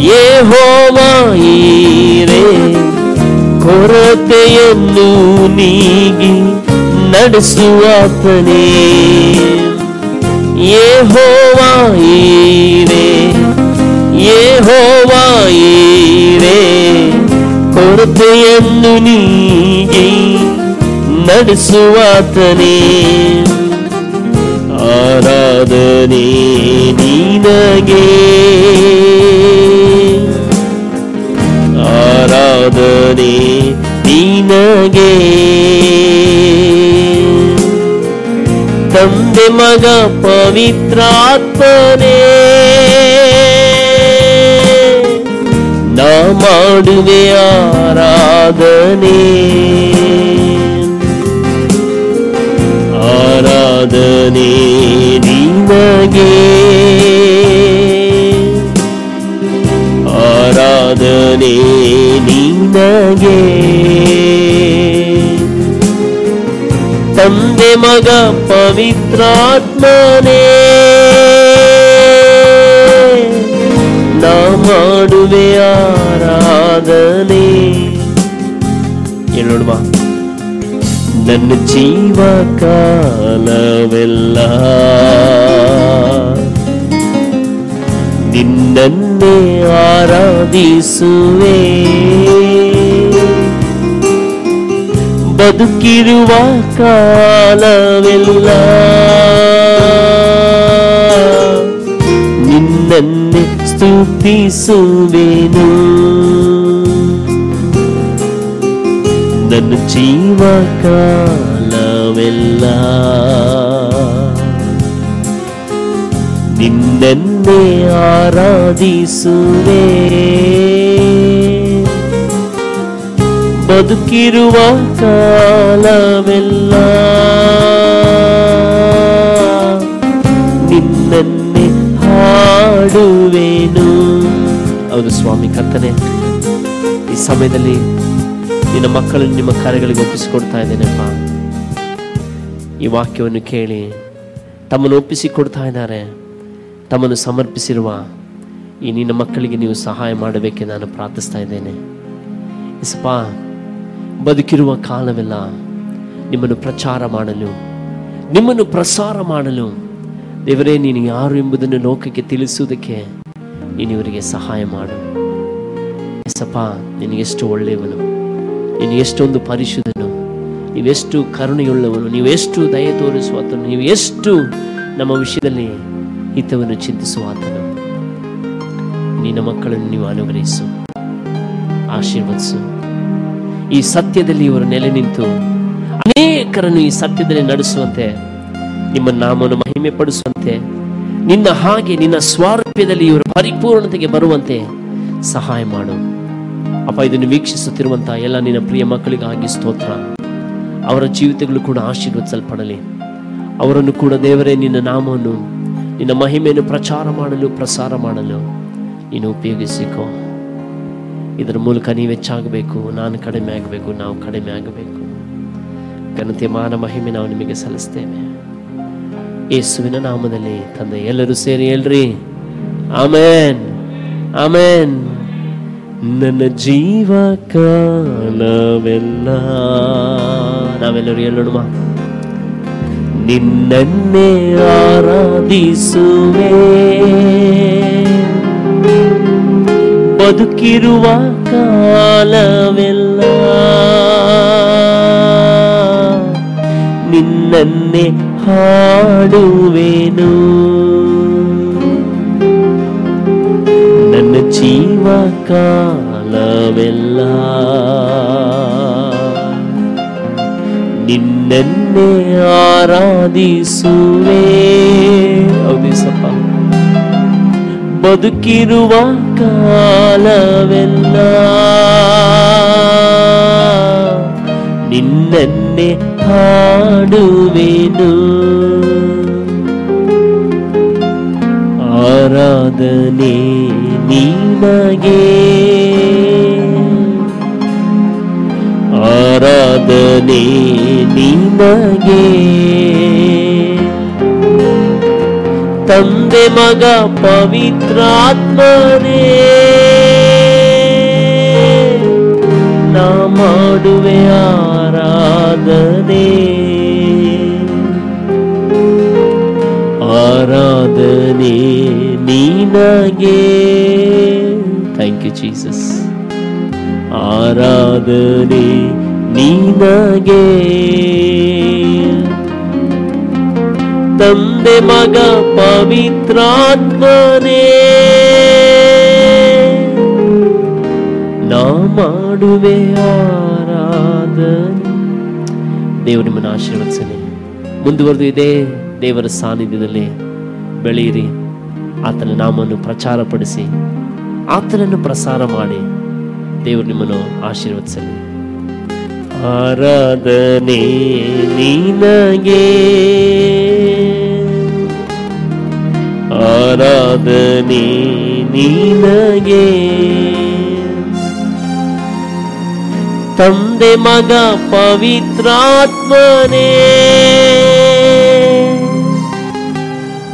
Speaker 1: ಏ ಹೋಮಾಯಿರೇ ಕೊರತೆಯನ್ನು ನೀಗಿ ನಡೆಸುವಾತನೇ ಏ ಯೆಹೋವಾಯೀರೇ ಕೊರತೆಯನ್ನು ನೀಗಿ ನಡೆಸುವಾತನೇ ಆರಾಧನೆ ನಿನಗೆ. ಆರಾಧನೆ ನಿನಗೆ? ತಂದೆ ಮಗ ಪವಿತ್ರಾತ್ಮನೇ. ನಾ ಮಾಡುವೆ ಆರಾಧನೆ. ಆರಾಧನೆ ನಿನಗೆ. ಆರಾಧನೆ ನಿನಗೆ. ತಂದೆ ಮಗ ಪವಿತ್ರಾತ್ಮನೇ. ನಾ ಮಾಡುವೆ ಆರಾಧನೆ. ಹೇಳೋಣ ನನ್ನ ಜೀವ ಕಾಲವೆಲ್ಲ ನಿನ್ನನ್ನೇ ಆರಾಧಿಸುವೆ. ಬದುಕಿರುವ ಕಾಲವೆಲ್ಲ ನಿನ್ನನ್ನೇ ಸ್ತುತಿಸುವೆನು ನನ್ನ ಜೀವ ಕಾಲವೆಲ್ಲ ನಿನ್ನನ್ನೇ ಆರಾಧಿಸುವೆ ಬದುಕಿರುವ ಕಾಲವೆಲ್ಲ. ನಿನ್ನನ್ನೇ ಹಾಡುವೆನು. ಹೌದು ಸ್ವಾಮಿ ಕರ್ತನೆ, ಈ ಸಮಯದಲ್ಲಿ ನಿನ್ನ ಮಕ್ಕಳನ್ನು ನಿಮ್ಮ ಕಾರ್ಯಗಳಿಗೆ ಒಪ್ಪಿಸಿಕೊಡ್ತಾ ಇದ್ದೇನೆಪ್ಪ. ಈ ವಾಕ್ಯವನ್ನು ಕೇಳಿ ತಮ್ಮನ್ನು ಒಪ್ಪಿಸಿಕೊಡ್ತಾ ಇದ್ದಾರೆ. ತಮ್ಮನ್ನು ಸಮರ್ಪಿಸಿರುವ ಈ ನಿನ್ನ ಮಕ್ಕಳಿಗೆ ನೀವು ಸಹಾಯ ಮಾಡಬೇಕೆ ನಾನು ಪ್ರಾರ್ಥಿಸ್ತಾ ಇದ್ದೇನೆ. ಇಸಪ್ಪ ಬದುಕಿರುವ ಕಾಲವೆಲ್ಲ ನಿಮ್ಮನ್ನು ಪ್ರಚಾರ ಮಾಡಲು, ನಿಮ್ಮನ್ನು ಪ್ರಸಾರ ಮಾಡಲು. ದೇವರೇ, ನೀನು ಯಾರು ಎಂಬುದನ್ನು ಲೋಕಕ್ಕೆ ತಿಳಿಸುವುದಕ್ಕೆ ನೀನು ಇವರಿಗೆ ಸಹಾಯ ಮಾಡು. ಎಸಪ್ಪ ನಿನಗೆಷ್ಟು ಒಳ್ಳೆಯವನು. ನೀನು ಎಷ್ಟೊಂದು ಪರಿಶುದ್ಧನು. ನೀವೆಷ್ಟು ಕರುಣೆಯುಳ್ಳವನು. ನೀವೆಷ್ಟು ದಯೆ ತೋರಿಸುವಾತನು ನೀವು ಎಷ್ಟು ನಮ್ಮ ವಿಷಯದಲ್ಲಿ ಹಿತವನ್ನು ಚಿಂತಿಸುವಾತನು ನಿನ್ನ ಮಕ್ಕಳನ್ನು ನೀವು ಅನುಗ್ರಹಿಸು. ಆಶೀರ್ವದಿಸು. ಈ ಸತ್ಯದಲ್ಲಿ ಇವರು ನೆಲೆ ನಿಂತು ಅನೇಕರನ್ನು ಈ ಸತ್ಯದಲ್ಲಿ ನಡೆಸುವಂತೆ, ನಿಮ್ಮ ನಾಮನ್ನು ಮಹಿಮೆ ಪಡಿಸುವಂತೆ ನಿನ್ನ ಹಾಗೆ ನಿನ್ನ ಸ್ವಾರೂಪ್ಯದಲ್ಲಿ ಇವರು ಪರಿಪೂರ್ಣತೆಗೆ ಬರುವಂತೆ ಸಹಾಯ ಮಾಡು. ಅಪ್ಪ, ಇದನ್ನು ವೀಕ್ಷಿಸುತ್ತಿರುವಂತಹ ಎಲ್ಲ ನಿನ್ನ ಪ್ರಿಯ ಮಕ್ಕಳಿಗಾಗಿ ಸ್ತೋತ್ರ. ಅವರ ಜೀವಿತಗಳು ಕೂಡ ಆಶೀರ್ವದಿಸಲ್ಪಡಲಿ. ಅವರನ್ನು ಕೂಡ ದೇವರೇ, ನಿನ್ನ ನಾಮವನ್ನು, ನಿನ್ನ ಮಹಿಮೆಯನ್ನು ಪ್ರಚಾರ ಮಾಡಲು, ಪ್ರಸಾರ ಮಾಡಲು ನೀನು ಉಪಯೋಗಿಸಿಕೋ. ಇದರ ಮೂಲಕ ನೀವು ಹೆಚ್ಚಾಗಬೇಕು, ನಾನು ಕಡಿಮೆ ಆಗಬೇಕು, ನಾವು ಕಡಿಮೆ ಆಗಬೇಕು. ಘನತೆ ಮಾನ ಮಹಿಮೆ ನಾವು ನಿಮಗೆ ಸಲ್ಲಿಸ್ತೇವೆ. ಯೇಸುವಿನ ನಾಮದಲ್ಲಿ ತಂದೆ, ಎಲ್ಲರೂ ಸೇರಿ ಹೇಳ್ರಿ. ಆಮೇನ್. ಆಮೇನ್. ನನ್ನ ಜೀವ ಕಾಲವೆಲ್ಲ ನಾವೆಲ್ಲರೂ ಹೇಳೋಣ ನಿನ್ನನ್ನೇ ಆರಾಧಿಸುವೆ. ಬದುಕಿರುವ ಕಾಲವೆಲ್ಲ. ನಿನ್ನನ್ನೇ ಹಾಡುವೆನು. ನನ್ನ ಜೀವ ಕಾಲವೆಲ್ಲ. ನಿನ್ನನ್ನೇ ಆರಾಧಿಸುವೆ. ಹೌದು ಸಪ್ಪ ಬದುಕಿರುವ ಕಾಲವೆಲ್ಲ ನಿನ್ನನ್ನೇ ಹಾಡುವೆನು ಆರಾಧನೆ ನಿನಗೆ ಆರಾಧನೆ ನಿನಗೆ ತಂದೆ ಮಗ ಪವಿತ್ರಾತ್ಮನೇ. ನಾ ಮಾಡುವೆ ಆರಾಧನೆ. ಆರಾಧನೆ ನೀನಗೆ. ಥ್ಯಾಂಕ್ ಯು ಜೀಸಸ್ ಆರಾಧನೆ ನಿನಗೆ. ತಂದೆ ಮಗ ಪವಿತ್ರಾತ್ಮನೇ. ನಾ ಮಾಡುವೆ ಆರಾಧ ದೇವರು ನಿಮ್ಮನ್ನು ಆಶೀರ್ವದಿಸಲಿ. ಮುಂದುವರೆದು ಇದೆ, ದೇವರ ಸಾನ್ನಿಧ್ಯದಲ್ಲಿ ಬೆಳೆಯಿರಿ. ಆತನ ನಾಮವನ್ನು ಪ್ರಚಾರಪಡಿಸಿ, ಆತನನ್ನು ಪ್ರಸಾರ ಮಾಡಿ, ದೇವರು ನಿಮ್ಮನ್ನು ಆಶೀರ್ವದಿಸಲಿ. ಆರಾಧನೆ ನಿನಗೆ. ಆರಾಧನೆ ನಿನಗೆ. ತಂದೆ ಮಗ ಪವಿತ್ರಾತ್ಮನೇ.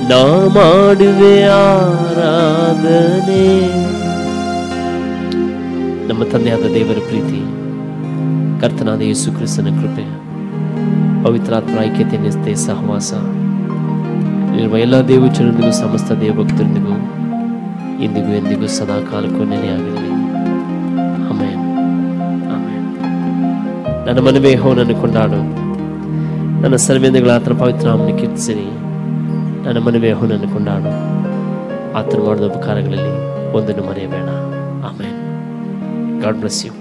Speaker 1: ನಾ ಮಾಡುವೆ ಆರಾಧನೆ. ನಮ್ಮ ತಂದೆಯಾದ ದೇವರ ಪ್ರೀತಿ, ಕರ್ತನಾದ ಯೇಸು ಕ್ರಿಸ್ತನ ಕೃಪೆ, ಪವಿತ್ರಾತ್ಮ ಐಕ್ಯತೆ ನಿಸ್ತೆ ಸಹವಾಸ. ಇರುವ ಎಲ್ಲ ದೇವಚರನಿಗೂ ಸಮಸ್ತ ದೇವಭಕ್ತರೊಂದಿಗೂ ಇಂದಿಗೂ ಎಂದಿಗೂ ಸದಾ ಕಾಲಕ್ಕೂ ನೆನೆಯಾಗಿರಲಿ ಅಮೇನ್ ಅಮೇನ್ ನನ್ನ ಮನವೇ ಹೋನನ್ನು ಕೊಂಡಾಡು. ನನ್ನ ಸರ್ವೇಂದ್ರಗಳ ಆತನ ಪವಿತ್ರ ನಾಮನ ಕೀರ್ತಿಸಿರಿ. ನನ್ನ ಮನವೇ ಹೋನನ್ನು ಕೊಂಡಾಡು. ಆತನ ಮಾಡಿದ ಉಪಕಾರಗಳಲ್ಲಿ ಒಂದನ್ನು ಮರೆಯಬೇಡ. ಆಮೇನ್. God bless you.